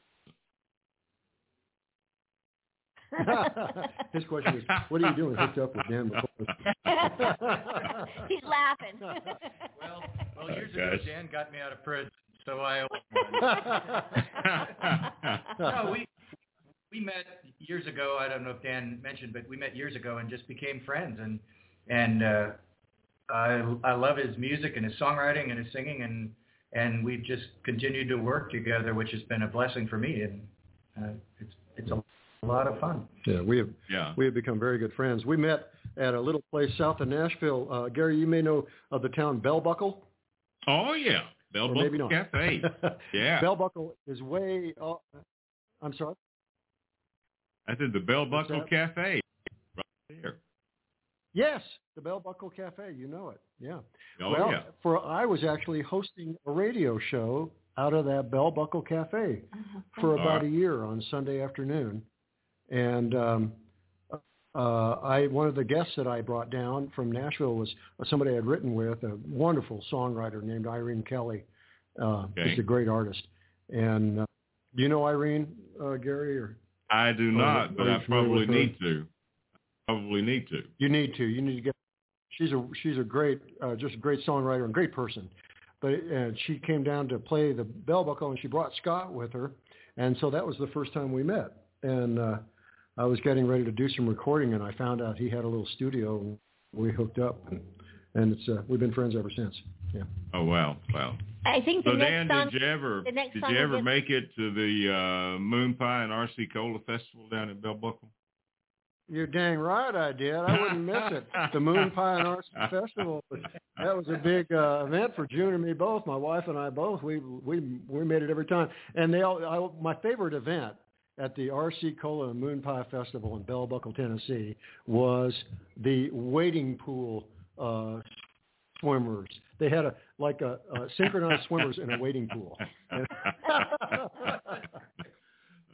His question is, what are you doing hooked up with Dan McCoy? He's laughing. well, well, years Oh, ago. Dan got me out of prison, so I. no, we we met years ago. I don't know if Dan mentioned, but we met years ago and just became friends. And and uh, I I love his music and his songwriting and his singing, and and we've just continued to work together, which has been a blessing for me. And uh, it's it's a lot of fun. yeah, we have yeah. we have become very good friends. We met at a little place south of Nashville. Uh, Gary, you may know of the town Bell Buckle. Oh yeah. Bell Or maybe Buckle not. Cafe. Yeah. Bell Buckle is way. Uh, I'm sorry. I said the Bell Buckle? Cafe. Right there. Yes, the Bell Buckle Cafe. You know it. Yeah. Oh well, yeah. for I was actually hosting a radio show out of that Bell Buckle Cafe for about right. a year on Sunday afternoon, and um, uh, I one of the guests that I brought down from Nashville was somebody I'd written with, a wonderful songwriter named Irene Kelley. Uh, Okay. She's a great artist, and uh, do you know Irene, uh, Gary? Or I do Oh, not, are but I probably need to. Probably need to. You need to. You need to get. She's a she's a great, uh, just a great songwriter and great person. But uh, she came down to play the bell buckle, and she brought Scott with her, and so that was the first time we met. And uh, I was getting ready to do some recording, and I found out he had a little studio, and we hooked up, and, and it's uh, we've been friends ever since. Yeah. Oh wow, wow. I think the So next Dan, song. did you ever the next did song you we'll ever make it to the uh, Moon Pie and RC Cola Festival down in Bell Buckle? You're dang right I did. I wouldn't miss it. The Moon Pie and Arts Festival. That was a big uh, event for June and me both. My wife and I both. We we we made it every time. And they all. I, my favorite event at the RC Cola and Moon Pie Festival in Bell Buckle, Tennessee, was the wading pool uh, swimmers. They had a like a, a synchronized swimmers in a wading pool.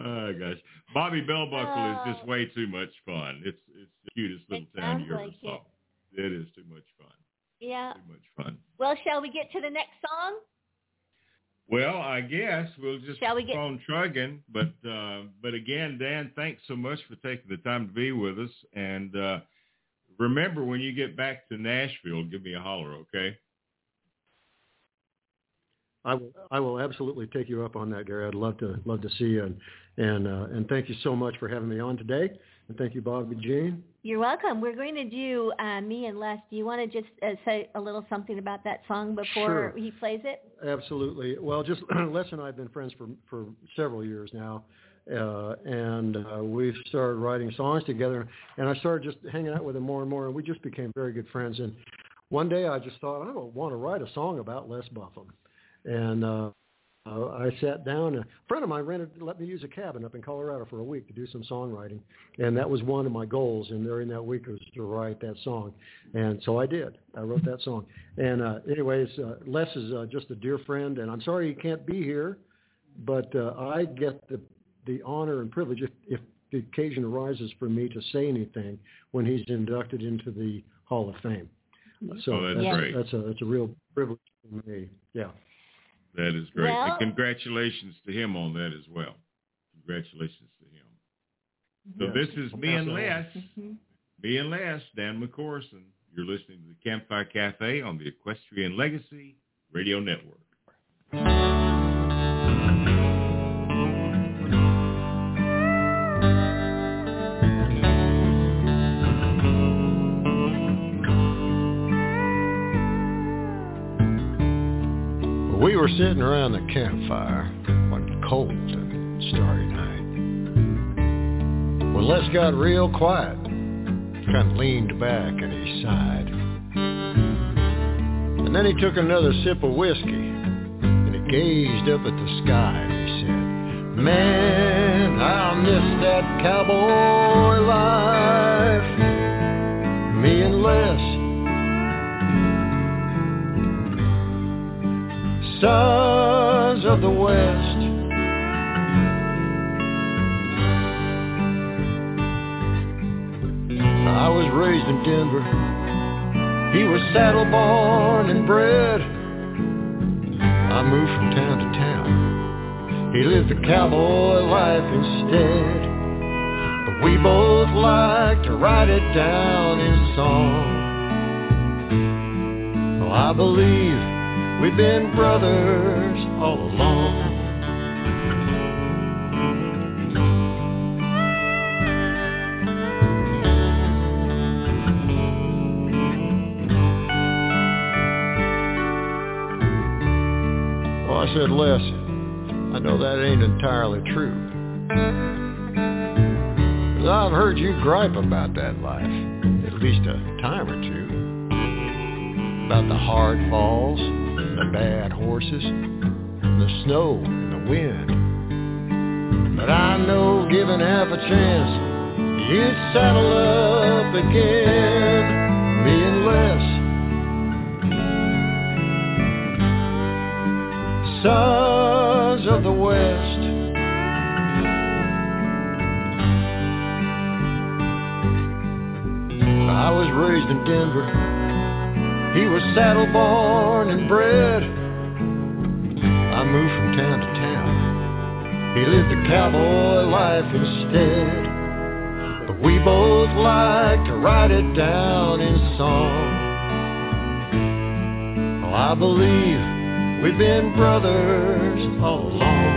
oh gosh, Bobbi Bell Buckle is just way too much fun. It's it's the cutest little It town you ever like saw. It is too much fun. Yeah. Too much fun. Well, shall we get to the next song? Well, I guess we'll just Shall we keep get- on trugging. But uh, but again, Dan, thanks so much for taking the time to be with us. And uh, remember, when you get back to Nashville, give me a holler, okay? I will, I will absolutely take you up on that, Gary. I'd love to love to see you, and and uh, and thank you so much for having me on today, and thank you, Bob and Jean. You're welcome. We're going to do uh, me and Les. Do you want to just uh, say a little something about that song before Sure. he plays it? Absolutely. Well, just Les and I have been friends for for several years now, uh, and uh, we've started writing songs together. And I started just hanging out with him more and more, and we just became very good friends. And one day I just thought I don't want to write a song about Les Buffum, and uh, I sat down. A friend of mine rented let me use a cabin up in Colorado for a week to do some songwriting, and that was one of my goals. And during that week was to write that song, and so I did. I wrote that song. And uh, anyways, uh, Les is uh, just a dear friend, and I'm sorry he can't be here, but uh, I get the the honor and privilege if, if the occasion arises for me to say anything when he's inducted into the Hall of Fame. So Oh, that's that's, that's a that's a real privilege for me. Yeah. That is great. Well- and congratulations to him on that as well. Congratulations to him. So Yes. this is I'll me pass and it on. Les. Mhm. Me and Les, Dan McCorrison. You're listening to the Campfire Cafe on the Equestrian Legacy Radio Network. Were sitting around the campfire one cold and starry night. When Les got real quiet, kind of leaned back and he sighed. And then he took another sip of whiskey and he gazed up at the sky and he said, Man, I'll miss that cowboy life. Me and Les sons of the West. I was raised in Denver. He was saddle born and bred. I moved from town to town. He lived the cowboy life instead. But we both like to write it down in song. Well, I believe we've been brothers all along. Well, I said, Les, I know that ain't entirely true. I've heard you gripe about that life at least a time or two. About the hard falls, the bad horses, the snow and the wind. But I know given half a chance, you'd saddle up again, me and Les. Sons of the West. I was raised in Denver. He was saddle born and bred. I moved from town to town. He lived a cowboy life instead. But we both like to write it down in song. Oh, I believe we've been brothers all along.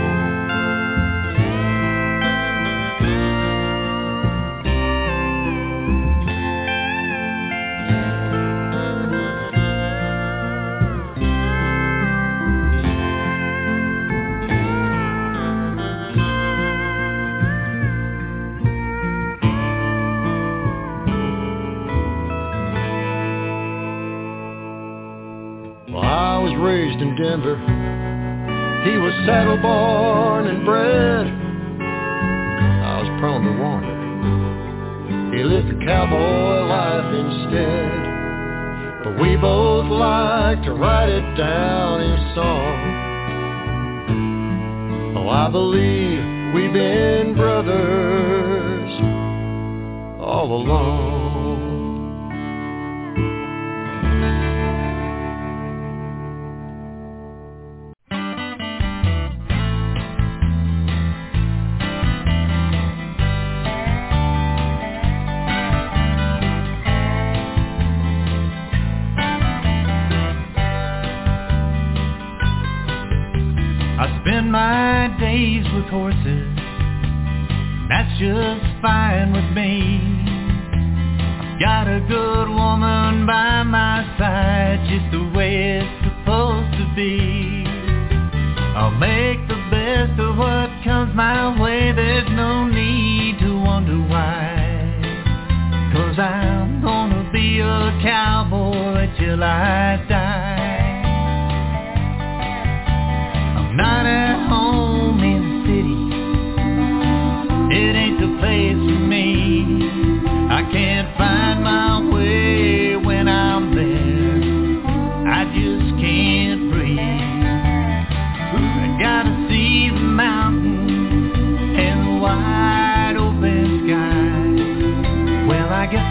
I believe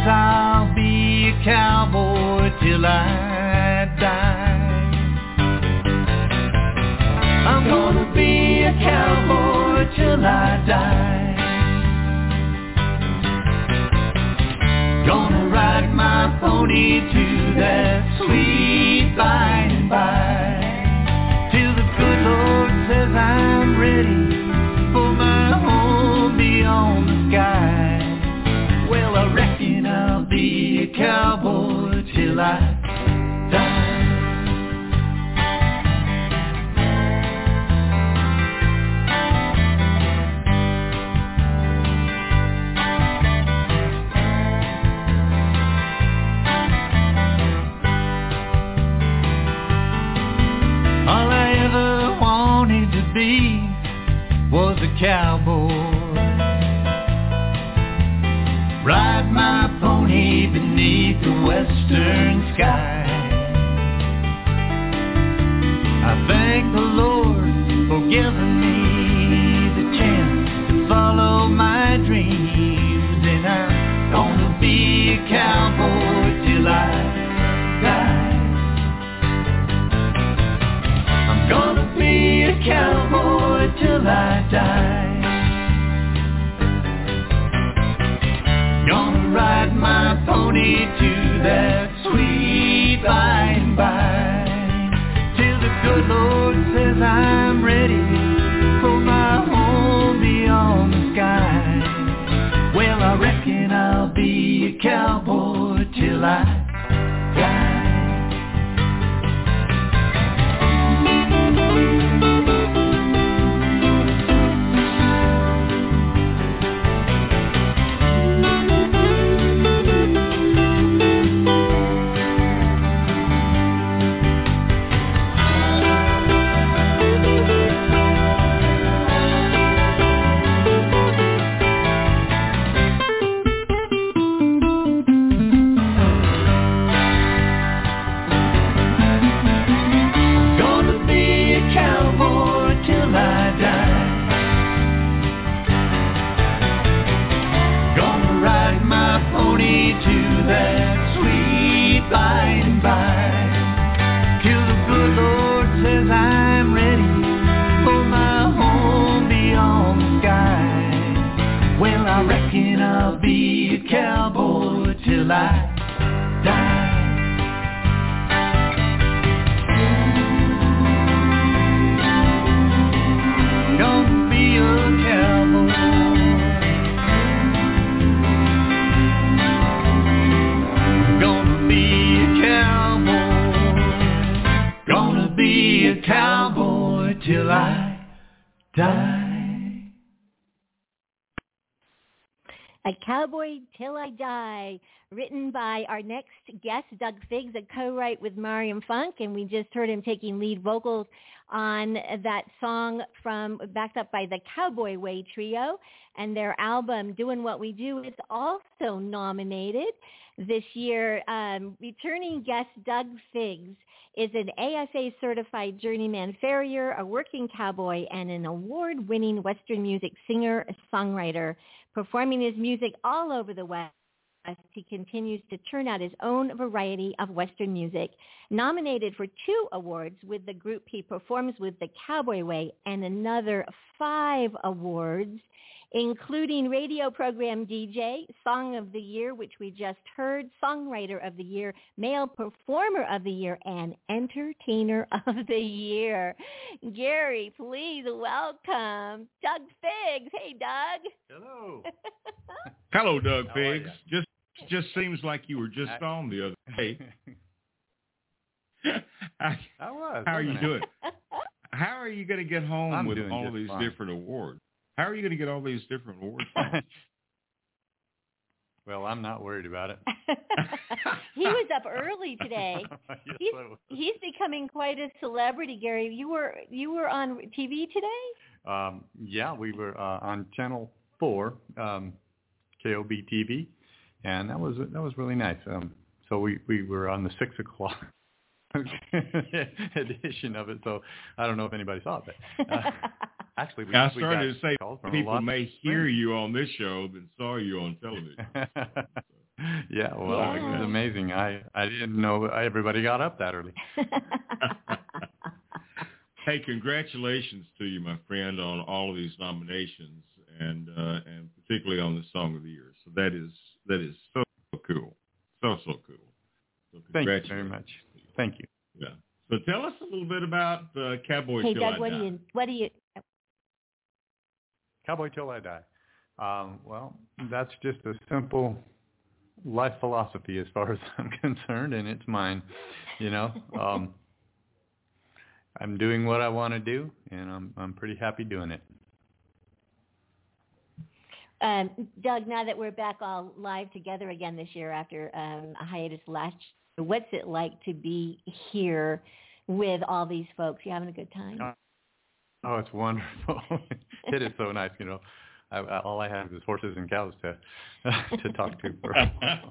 I'll be a cowboy till I die. I'm gonna be a cowboy till I die. Gonna ride my pony to that sweet by and by. Till the good Lord says I'm ready I. All I ever wanted to be was a cowboy. Beneath the western sky. I thank the Lord for giving me the chance to follow my dreams. And I'm gonna be a cowboy till I die. I'm gonna be a cowboy till I die. Gonna ride my pony to that sweet by and by. Till the good Lord says I'm ready for my home beyond the sky. Well, I reckon I'll be a cowboy till I A Cowboy Till I Die, written by our next guest, Doug Figgs, a co-write with Mariam Funk, and we just heard him taking lead vocals on that song from backed up by the Cowboy Way Trio, and their album Doing What We Do is also nominated this year. Um, returning guest Doug Figgs is an ASA certified journeyman farrier, a working cowboy, and an award-winning Western music singer-songwriter performing his music all over the West. He continues to churn out his own variety of Western music. Nominated for two awards with the group he performs with the Cowboy Way and another five awards including radio program DJ, Song of the Year, which we just heard, Songwriter of the Year, Male Performer of the Year, and Entertainer of the Year. Gary, please welcome Doug Figgs. Hey, Doug. Hello. Hello, Doug How are Figgs. Just just seems like you were just on the other day. how, I was. how are you wasn't doing? How are you going to get home I'm with all these fine. different awards? How are you going to get all these different awards? well, I'm not worried about it. he was up early today. yes, He's he's becoming quite a celebrity, Gary. You were you were on TV today? Um, yeah, we were uh, on Channel Four, um, KOB TV, and that was that was really nice. Um, so we we were on the six o'clock edition of it. So I don't know if anybody saw it, but uh, actually we, I we started got to say calls from a people lot of may hear you on this show than saw you on television. yeah, well, it was amazing. I I didn't know everybody got up that early. Hey, congratulations to you, my friend, on all of these nominations, and uh, and particularly on the Song of the Year. So that is that is so cool, so so cool. So Thank you very much. you. Thank you. Yeah. So tell us a little bit about uh, Cowboy hey Till Doug, what do you what do you Cowboy till I die. Um, well, that's just a simple life philosophy as far as I'm concerned, and it's mine. You know, um, I'm doing what I want to do, and I'm I'm pretty happy doing it. um, Doug, now that we're back all live together again this year after um, a hiatus last year, what's it like to be here with all these folks? You having a good time? Oh, it's wonderful. it is so nice. You know, I, I, all I have is horses and cows to to talk to. For a.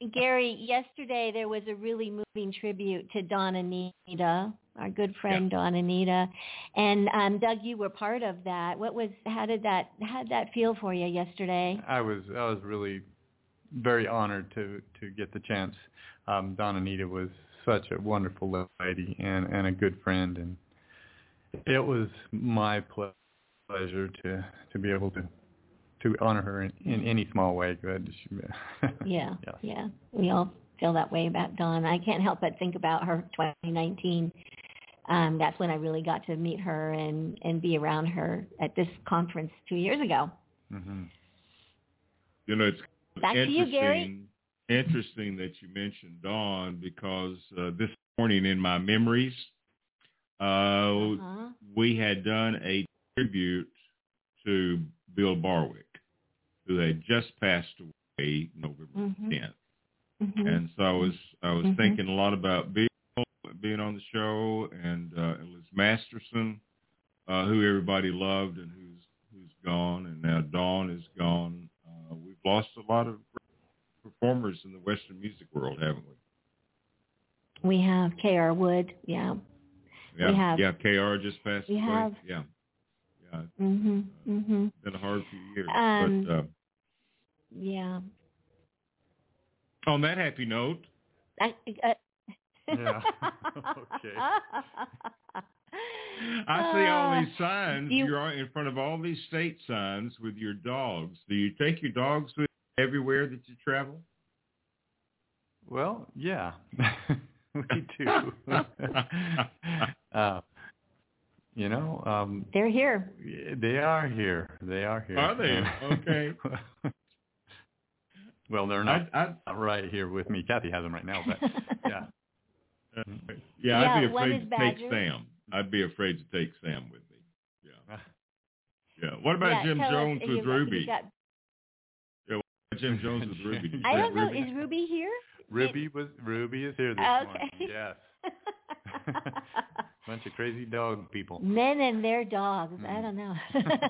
Gary, yesterday there was a really moving tribute to Dawn Anita, our good friend Dawn Anita, and um, Doug, you were part of that. What was? How did that? How did that feel for you yesterday? I was I was really very honored to to get the chance. Um, Dawn Anita was such a wonderful lady and and a good friend, and it was my ple- pleasure to to be able to to honor her in, in any small way. Good. Yeah, Yes. yeah. We all feel that way about Dawn. I can't help but think about her 2019. Um, that's when I really got to meet her and and be around her at this conference two years ago. hmm You know, it's Back to you, Gary. interesting that you mentioned Dawn because uh, this morning in my memories, uh, Uh-huh. we had done a tribute to Bill Barwick, who had just passed away November Mhm. 10th. Mhm. And so I was I was Mhm. thinking a lot about Bill being on the show and uh, Liz Masterson, uh, who everybody loved and who's who's gone, and now Dawn is gone. Uh, we've lost a lot of performers in the Western music world, haven't we? We have K.R. Wood. Yeah. Yeah, We have. yeah. K.R. just passed We away. have. Yeah, yeah. It's Mhm. Mhm. been a hard few years. Um, but uh, Yeah. on that happy note, I, uh, Yeah. Okay. I see all Uh, these signs. you- You, are in front of all these state signs with your dogs. Do you take your dogs with you everywhere that you travel? Well, yeah, we do. uh, you know, um, They're here. they are here. They are here. Are they? Okay. well, they're not, I, I, right here with me. Kathy has them right now, but yeah. uh, yeah, Yeah, I'd be afraid is to take Sam. I'd be afraid to take Sam with me. Yeah. Yeah. What about yeah, Jim Jones you with got- Ruby? You got Jim Jones with Ruby. I don't know. Ruby? Is Ruby here? Ruby was Ruby is here this Okay. morning. Yes. Bunch of crazy dog people. Men and their dogs. Mm. I don't know.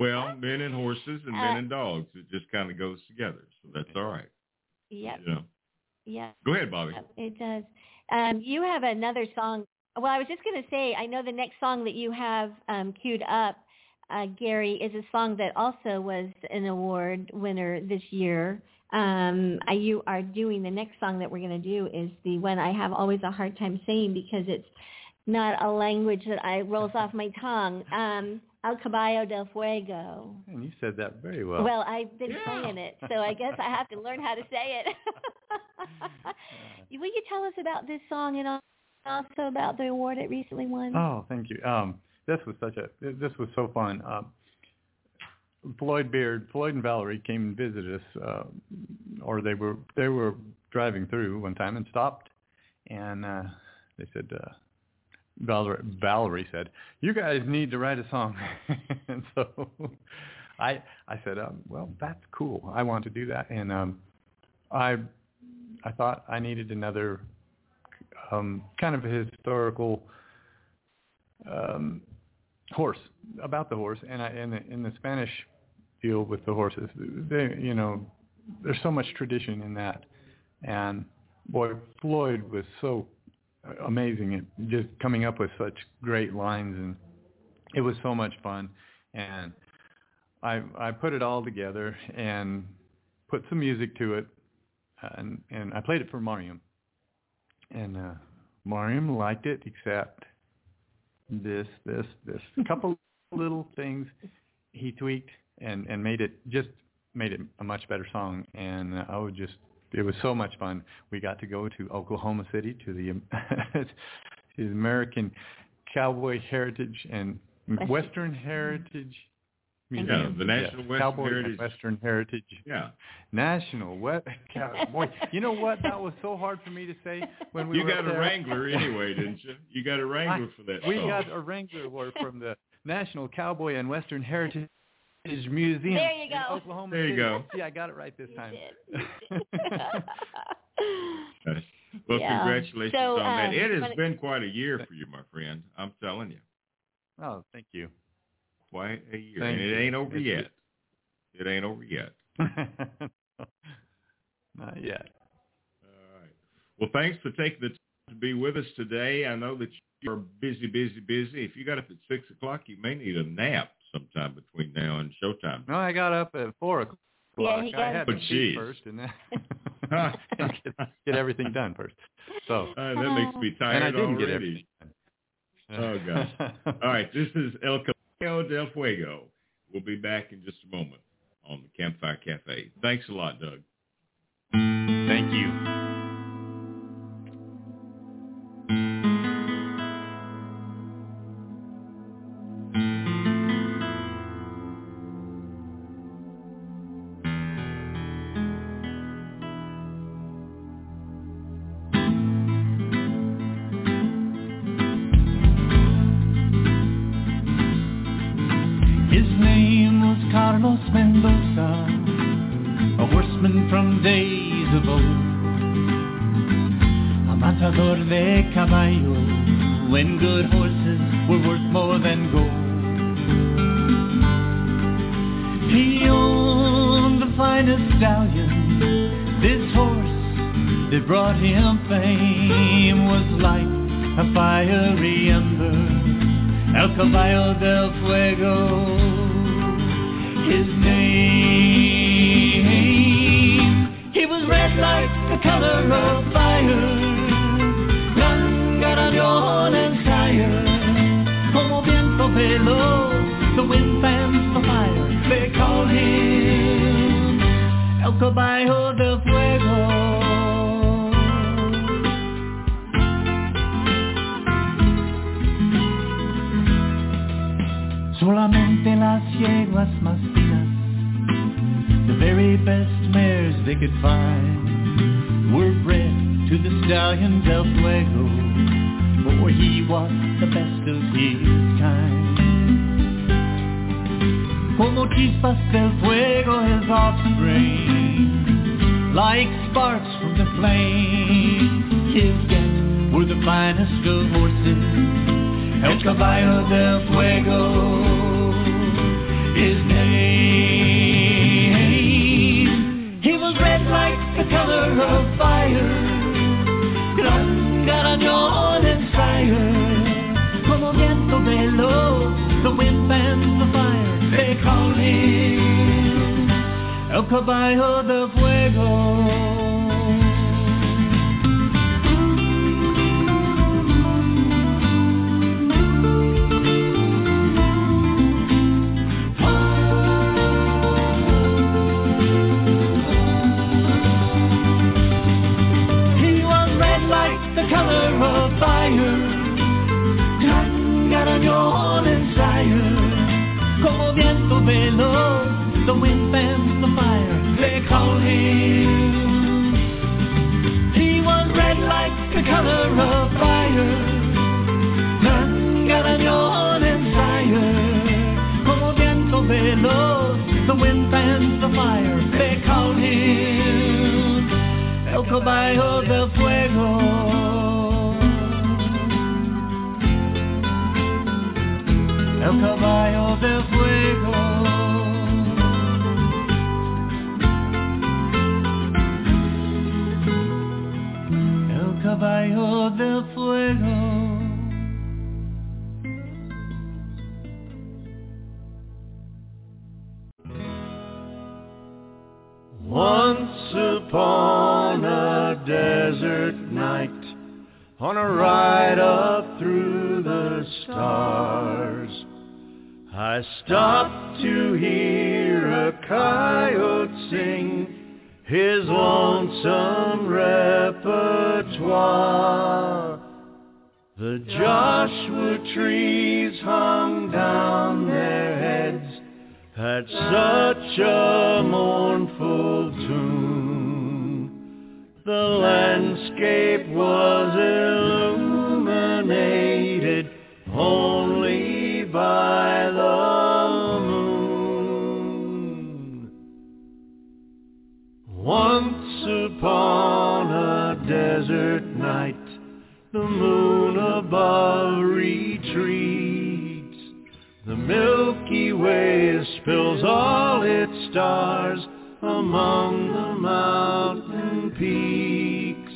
Well, men and horses and Uh, men and dogs. It just kind of goes together. So that's all right. yep. You know. Yep. Go ahead, Bobbi. It does. Um, you have another song. Well, I was just going to say, I know the next song that you have um, queued up, uh, Gary, is a song that also was an award winner this year. Um, I, you are doing the next song that we're going to do is the one I have always a hard time saying because it's not a language that I rolls off my tongue. Um, El Caballo del Fuego. And you said that very well. Well, I've been playing it, so I guess I have to learn how to say it. Will you tell us about this song and also about the award it recently won? Oh, thank you. Um, this was such a this was so fun. Um, Floyd Beard, Floyd and Valerie came and visited us, uh, or they were they were driving through one time and stopped, and uh, they said. Uh, Valerie, Valerie said, "You guys need to write a song," and so I I said, um, "Well, that's cool. I want to do that." And um, I I thought I needed another um, kind of historical um, horse about the horse, and I in the in the Spanish deal with the horses, they you know there's so much tradition in that, and boy Floyd was so amazing at just coming up with such great lines, and it was so much fun, and I I put it all together and put some music to it, and and I played it for Mariam, and uh, Mariam liked it, except this, this, this. A couple little things he tweaked and and made it just made it a much better song. And uh, I would just it was so much fun. We got to go to Oklahoma City to the to the American Cowboy Heritage and Western Heritage Museum. the National Yes, Western Cowboy Heritage- Western Heritage. Yeah. National West Cowboy. you know what? That was so hard for me to say when we you were got up a there. Wrangler anyway, didn't you? You got a Wrangler I- for that We song. got a Wrangler award from the National Cowboy and Western Heritage Museum. There you in go. Oklahoma There you City. go. Yeah, I got it right this time. Yes. Well, Yeah. congratulations So, on that. um, It has wanna- been quite a year for you, my friend. I'm telling you, oh, thank you. quite a year, Thank and it ain't over It's- yet. It ain't over yet. Not yet. All right. Well, thanks for taking the time to be with us today. I know that you're busy, busy, busy. If you got up at six o'clock, you may need a nap sometime between now and showtime. No, I got up at four o'clock. Yeah, he I got had Oh, to eat geez. first and then get, get everything done first. So Uh, that makes me tired and I didn't get already. everything done. Oh, gosh. All right, this is El Camino del Fuego. We'll be back in just a moment on the Campfire Cafe. Thanks a lot, Doug. Como chispas del fuego, his offspring, like sparks from the flame. His guests were the finest of horses, El Caballo del Fuego, his name. He was red like the color of fire, fire, they call him El Caballo del Fuego. The wind fans the fire, they call him. El caballo del fuego. El caballo del fuego. El caballo del I stopped to hear a coyote sing his lonesome repertoire. The Joshua trees hung down their heads at such a mournful tune. The landscape was illuminated only by Once upon a desert night, the moon above retreats. The Milky Way spills all its stars among the mountain peaks.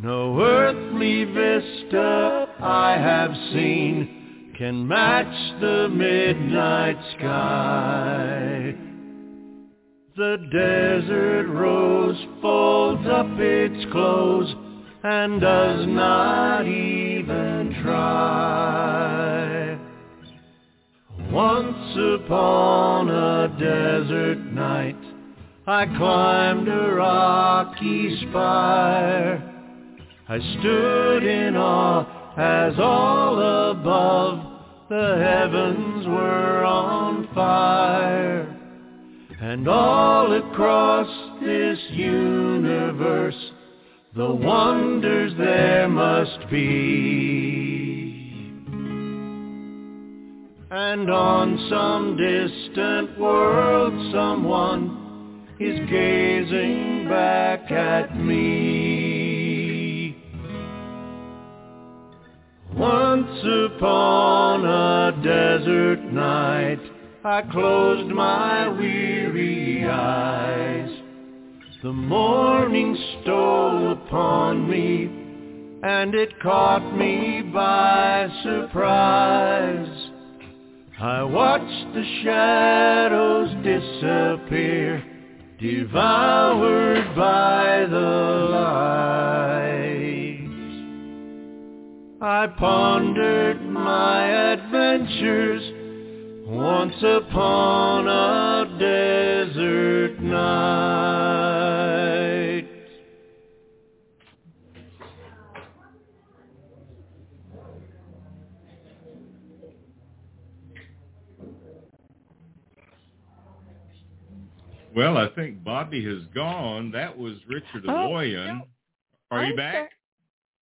No earthly vista I have seen can match the midnight sky. The desert rose folds up its clothes and does not even try. Once upon a desert night, I climbed a rocky spire. I stood in awe as all above the heavens were on fire. And all across this universe, the wonders there must be. And on some distant world someone is gazing back at me. Once upon a desert night, I closed my weary eyes. The morning stole upon me, and it caught me by surprise. I watched the shadows disappear, devoured by the light. I pondered my adventures once upon a desert night. Well, I think Bobbi has gone. That was Richard Oh, Elloyan. no. Are you I'm back?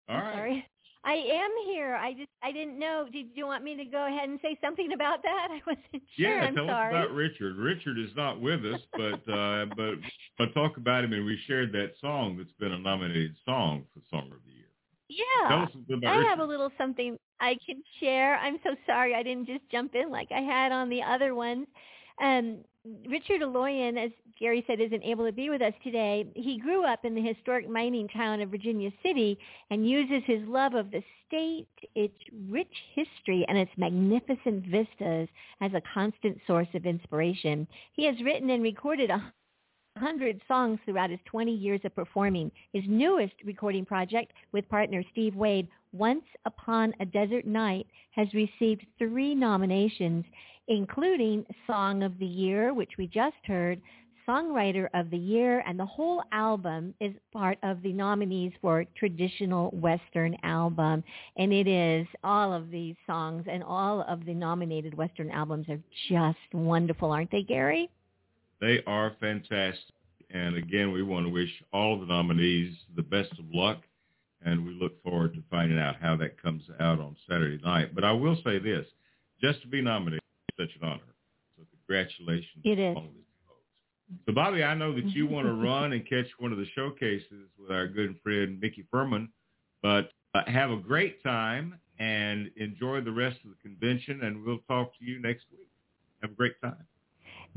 sor- All I'm right. I am here. I just I didn't know. Did you want me to go ahead and say something about that? I wasn't sure. Yeah, I'm tell sorry. us about Richard. Richard is not with us, but uh, but but talk about him, and we shared that song that's been a nominated song for Song of the Year. Yeah. Tell us about I Richard. have a little something I can share. I'm so sorry I didn't just jump in like I had on the other ones. Um, Richard Elloyan, as Gary said, isn't able to be with us today. He grew up in the historic mining town of Virginia City and uses his love of the state, its rich history, and its magnificent vistas as a constant source of inspiration. He has written and recorded a hundred songs throughout his 20 years of performing. His newest recording project with partner Steve Wade, Once Upon a Desert Night, has received three nominations, including Song of the Year, which we just heard, Songwriter of the Year, and the whole album is part of the nominees for Traditional Western Album. And it is all of these songs and all of the nominated Western albums are just wonderful, aren't they, Gary? They are fantastic. And again, we want to wish all of the nominees the best of luck. And we look forward to finding out how that comes out on Saturday night. But I will say this, just to be nominated is such an honor. So congratulations. It to is. all these folks. So Bobbi, I know that you want to run and catch one of the showcases with our good friend Micki Fuhrman, but uh, have a great time and enjoy the rest of the convention. And we'll talk to you next week. Have a great time.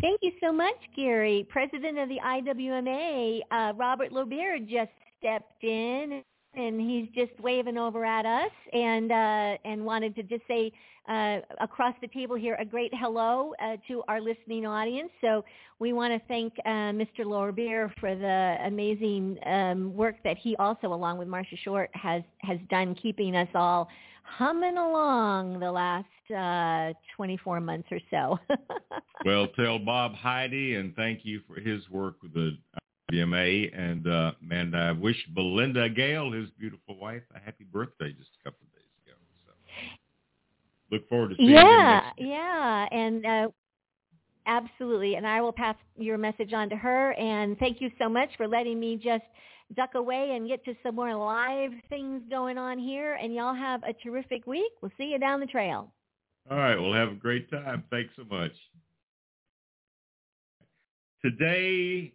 Thank you so much, Gary. President of the IWMA, uh, Robert Lorbeer just stepped in, and he's just waving over at us, and uh, and wanted to just say uh, across the table here a great hello uh, to our listening audience. So we want to thank uh, Mr. Lorbeer for the amazing um, work that he also, along with Marsha Short, has has done, keeping us all humming along the last uh, 24 months or so. well, tell Bob Heidi and thank you for his work with the BMA. And uh, man, I wish Belinda Gail, his beautiful wife, a happy birthday just a couple of days ago. So look forward to seeing yeah, next year. yeah, and uh, absolutely. And I will pass your message on to her. And thank you so much for letting me just duck away and get to some more live things going on here. And y'all have a terrific week. We'll see you down the trail. All right, we'll have a great time. Thanks so much. Today,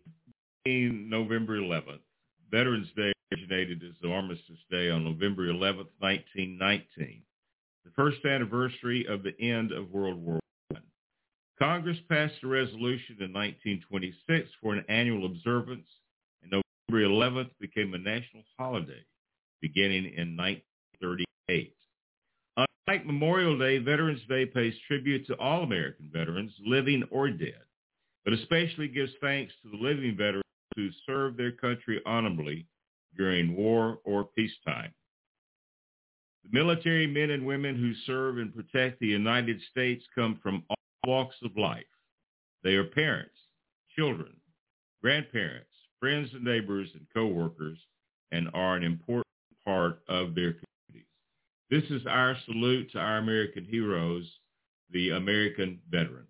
November 11th, Veterans Day originated as the Armistice Day on November 11th, 1919, the first anniversary of the end of World War I. Congress passed a resolution in 1926 for an annual observance, November 11th became a national holiday beginning in 1938. Unlike Memorial Day, Veterans Day pays tribute to all American veterans, living or dead, but especially gives thanks to the living veterans who served their country honorably during war or peacetime. The military men and women who serve and protect the United States come from all walks of life. They are parents, children, grandparents, friends and neighbors and coworkers, and are an important part of their communities. This is our salute to our American heroes, the American veteran.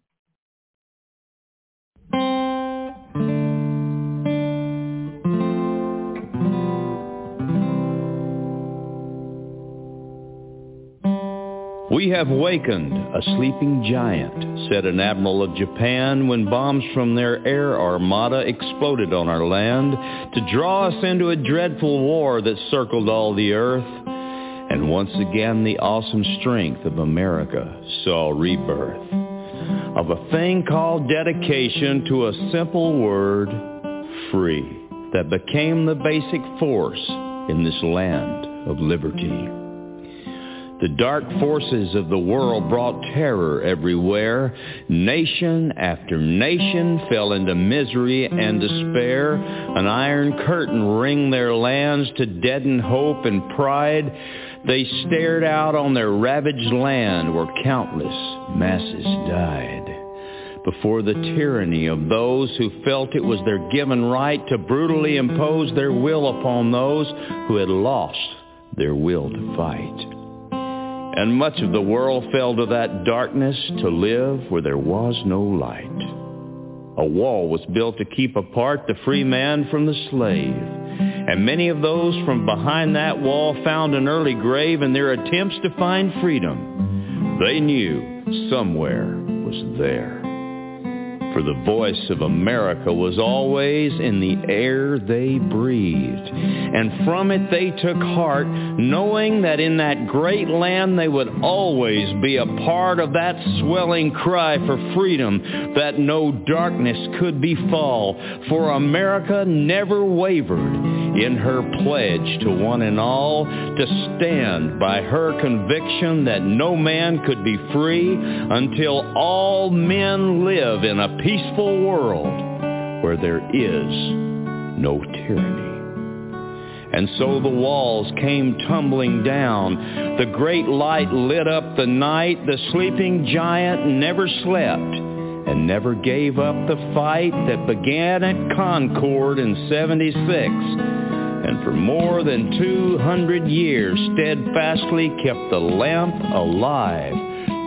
We have wakened a sleeping giant, said an admiral of Japan when bombs from their air armada exploded on our land to draw us into a dreadful war that circled all the earth. And once again the awesome strength of America saw rebirth of a thing called dedication to a simple word, free, that became the basic force in this land of liberty. The dark forces of the world brought terror everywhere. Nation after nation fell into misery and despair. An iron curtain ringed their lands to deaden hope and pride. They stared out on their ravaged land where countless masses died before the tyranny of those who felt it was their given right to brutally impose their will upon those who had lost their will to fight. And much of the world fell to that darkness to live where there was no light. A wall was built to keep apart the free man from the slave. And many of those from behind that wall found an early grave in their attempts to find freedom. They knew somewhere was there for the voice of America was always in the air they breathed. And from it they took heart, knowing that in that great land they would always be a part of that swelling cry for freedom that no darkness could befall. For America never wavered in her pledge to one and all to stand by her conviction that no man could be free until all men live in a peaceful world where there is no tyranny. And so the walls came tumbling down. The great light lit up the night. The sleeping giant never slept and never gave up the fight that began at Concord in 76 and for more than 200 years steadfastly kept the lamp alive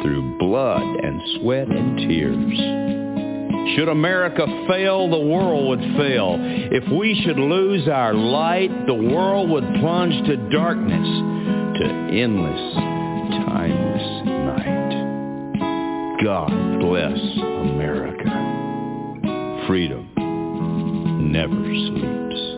through blood and sweat and tears. Should America fail, the world would fail. If we should lose our light, the world would plunge to darkness, to endless, timeless. God bless America. Freedom never sleeps.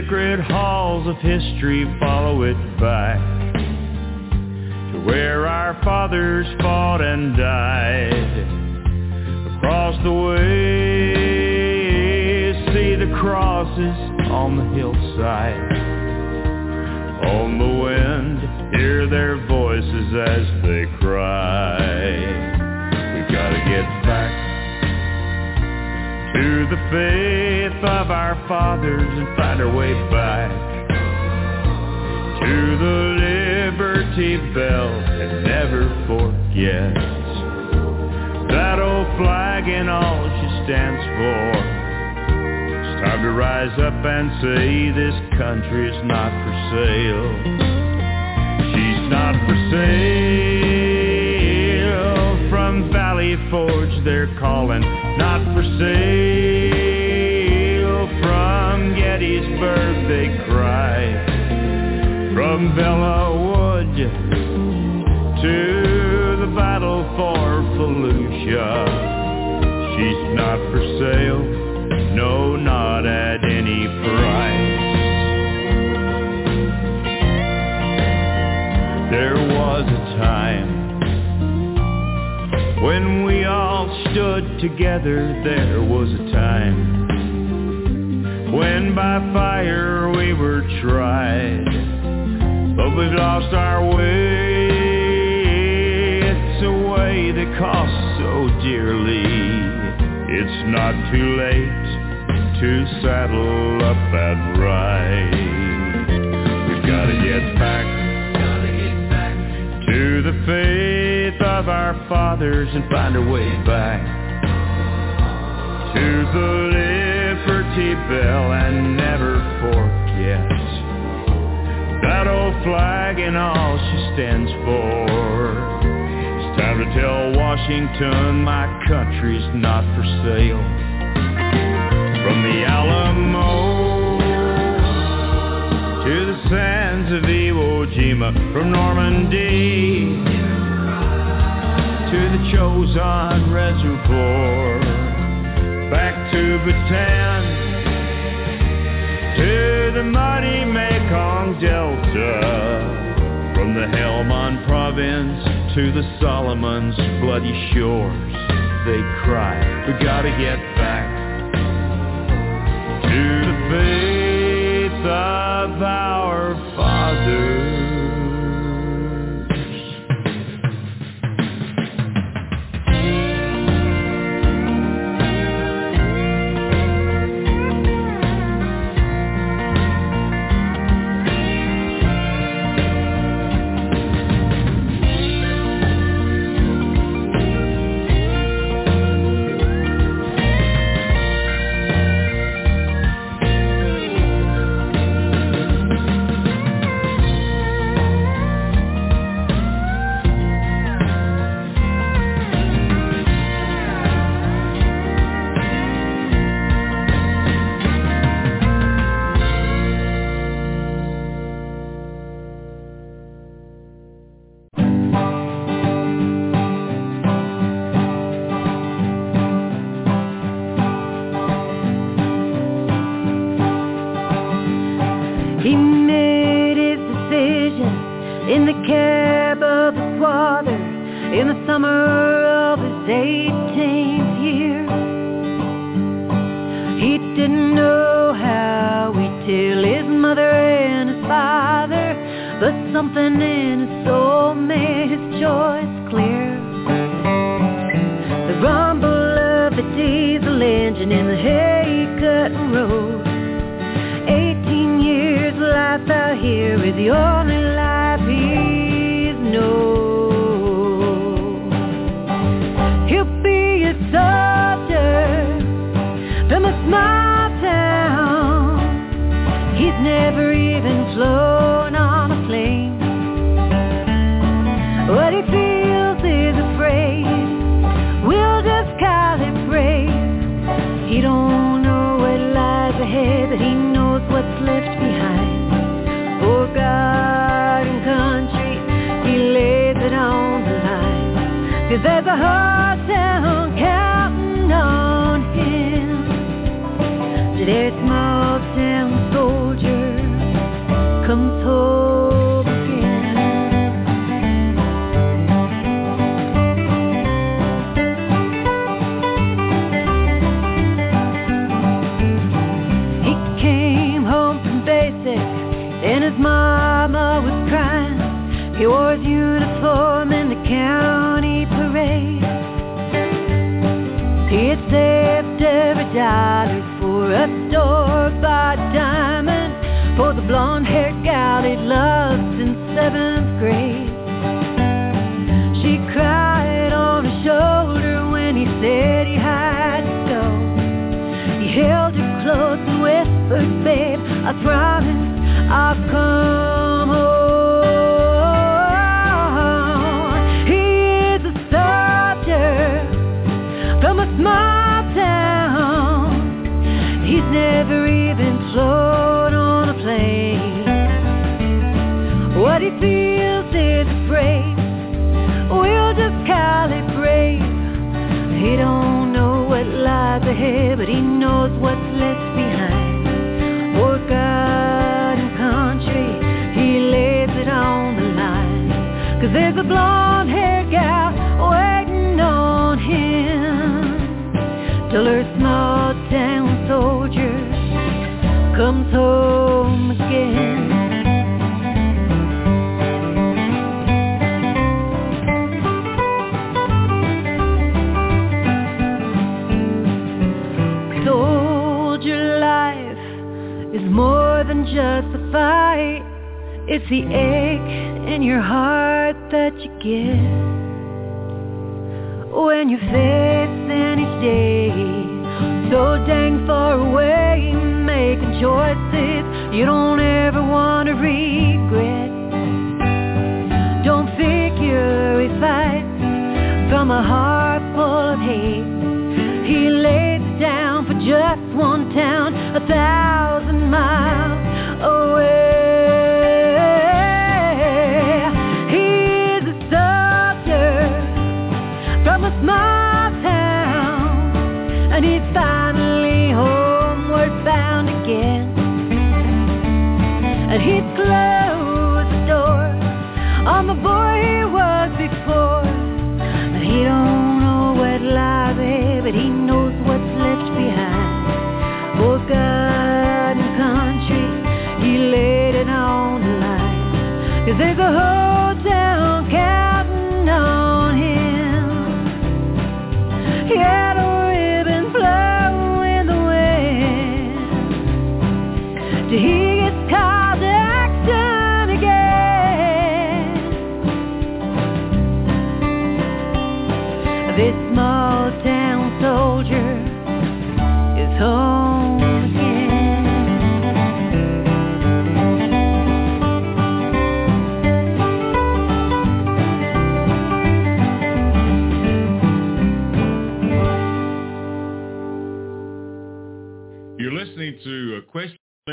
Sacred halls of history. Follow it back to where our fathers fought and died. Across the way, see the crosses on the hillside. On the wind, hear their voices as they cry. We've got to get back to the faith of our fathers and find our way back to the Liberty Bell and never forget that old flag and all she stands for. It's time to rise up and say this country is not for sale. She's not for sale from Valley Forge they're calling not for sale from Gettysburg they cry. From Belleau Wood to the battle for Fallujah. She's not for sale no not at any price. There was a time when we all stood together, there was a time when by fire we were tried. But we've lost our way. It's a way that costs so dearly. It's not too late to saddle up and ride. We've got to get back to the faith of our fathers and find our way back to the Liberty Bell and never forget that old flag and all she stands for. It's time to tell Washington my country's not for sale. From the Alamo to the sands of Iwo Jima, from Normandy to the Chosin Reservoir, back to Bataan, to the mighty Mekong Delta, from the Helmand province to the Solomons' bloody shores. They cry, we gotta get back to the faith of our fathers.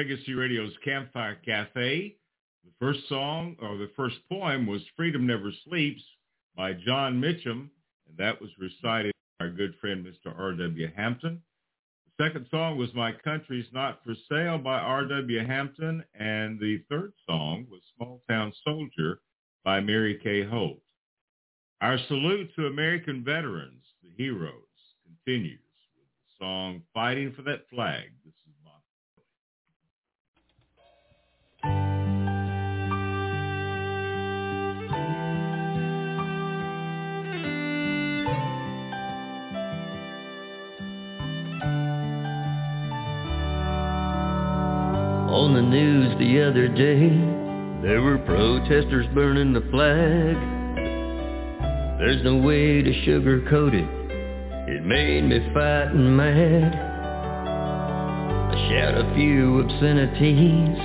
Legacy Radio's Campfire Cafe. The first song, or the first poem, was Freedom Never Sleeps by John Mitchum, and that was recited by our good friend Mr. R.W. Hampton. The Second song was My Country's Not For Sale by R.W. Hampton, and the third song was Small Town Soldier by Mary Kaye Holt. Our salute to American veterans, the heroes, continues with the song Fighting for That Flag. On the news the other day, there were protesters burning the flag. There's no way to sugarcoat it. It made me fighting mad. I shout a few obscenities.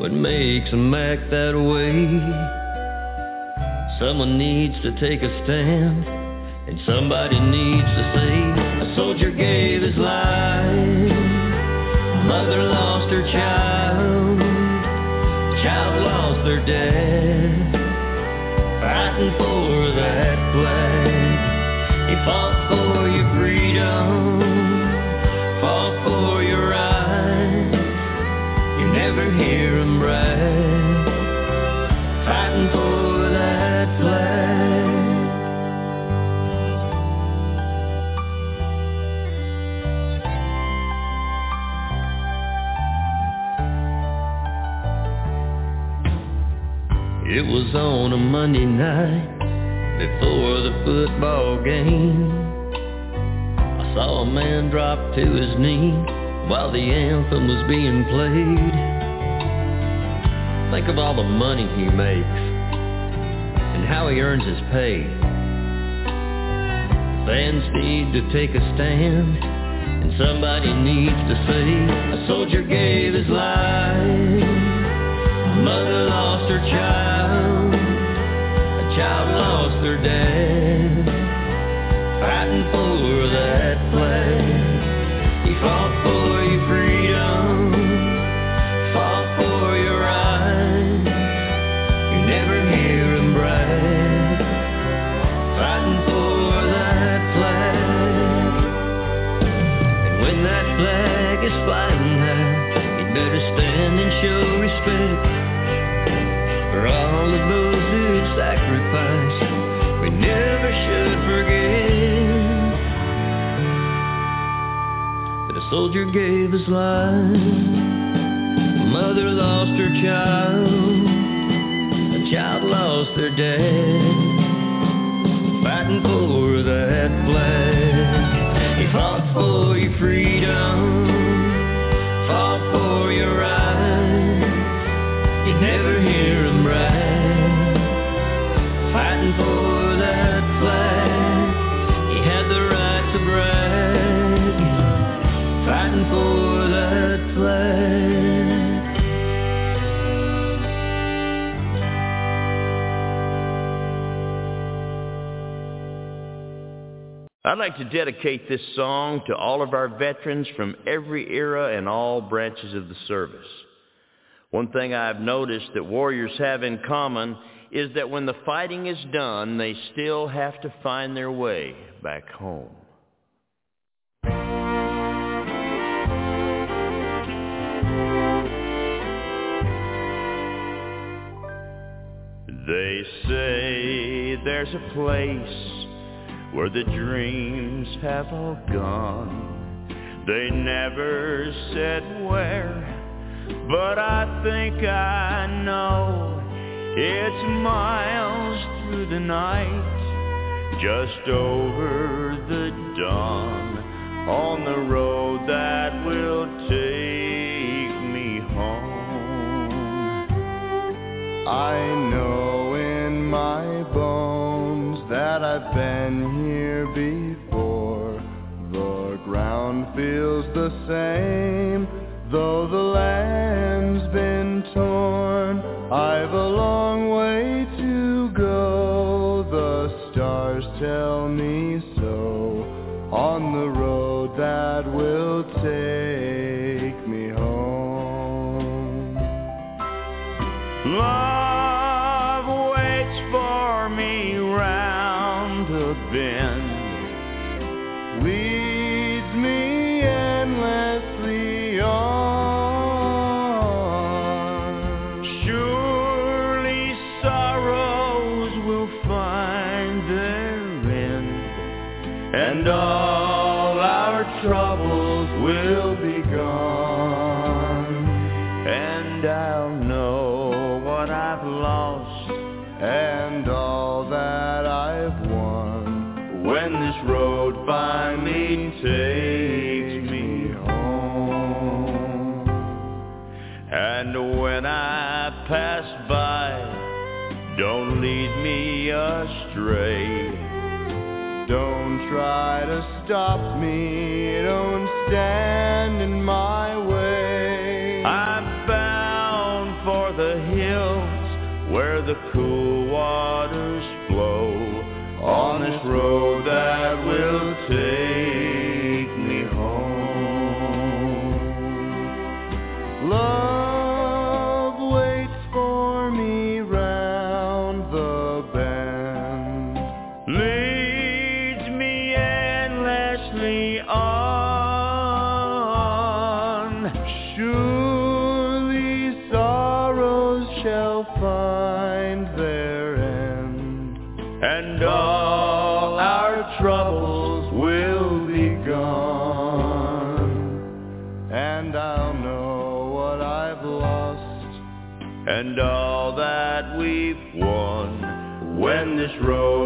What makes them act that way? Someone needs to take a stand, and somebody needs to say, a soldier gave his life. Mother lost her child. Child lost their dad. Fighting for that flag. He fought for your freedom. Fought for your rights. You never hear him brag. Fighting for It was on a Monday night before the football game. I saw a man drop to his knee while the anthem was being played. Think of all the money he makes and how he earns his pay. Fans need to take a stand and somebody needs to say a soldier gave his life. A mother lost her child. Of those sacrificed. We never should forget a soldier gave his life. A mother lost her child. A child lost their dad. To dedicate this song to all of our veterans from every era and all branches of the service. One thing I've noticed that warriors have in common is that when the fighting is done, they still have to find their way back home. They say there's a place where the dreams have all gone. They never said where, but I think I know. It's miles through the night, just over the dawn, on the road that will take me home. I know in my bones that I've been feels the same, though the land's been torn. I've a long way to go, the stars tell me so, on the road that will take finally takes me home. And when I pass by, don't lead me astray. Don't try to stop me, don't stand in my way. I'm bound for the hills where the cool waters flow on this road and all that we've won when this road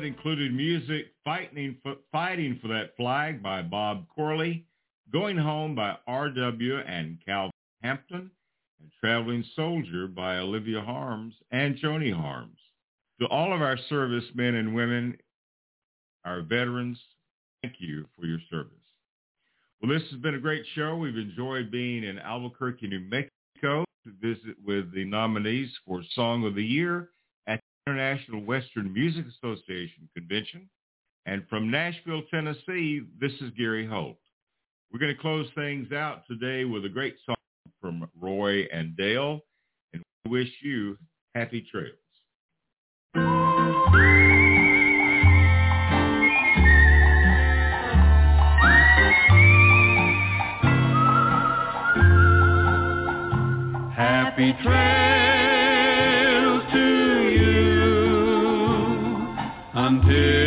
That included music fighting for, fighting for that flag by Bob Corley, Going Home by R.W. and Calvin Hampton, and Traveling Soldier by Olivia Harms and Joni Harms. To all of our servicemen and women, our veterans, thank you for your service. Well, this has been a great show. We've enjoyed being in Albuquerque, New Mexico to visit with the nominees for Song of the Year International Western Music Association Convention. And from Nashville, Tennessee, this is Gary Holt. We're going to close things out today with a great song from Roy and Dale, and we wish you happy trails. Happy trails to you until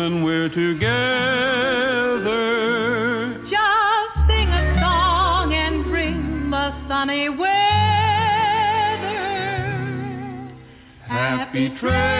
when we're together? Just sing a song and bring the sunny weather. Happy trails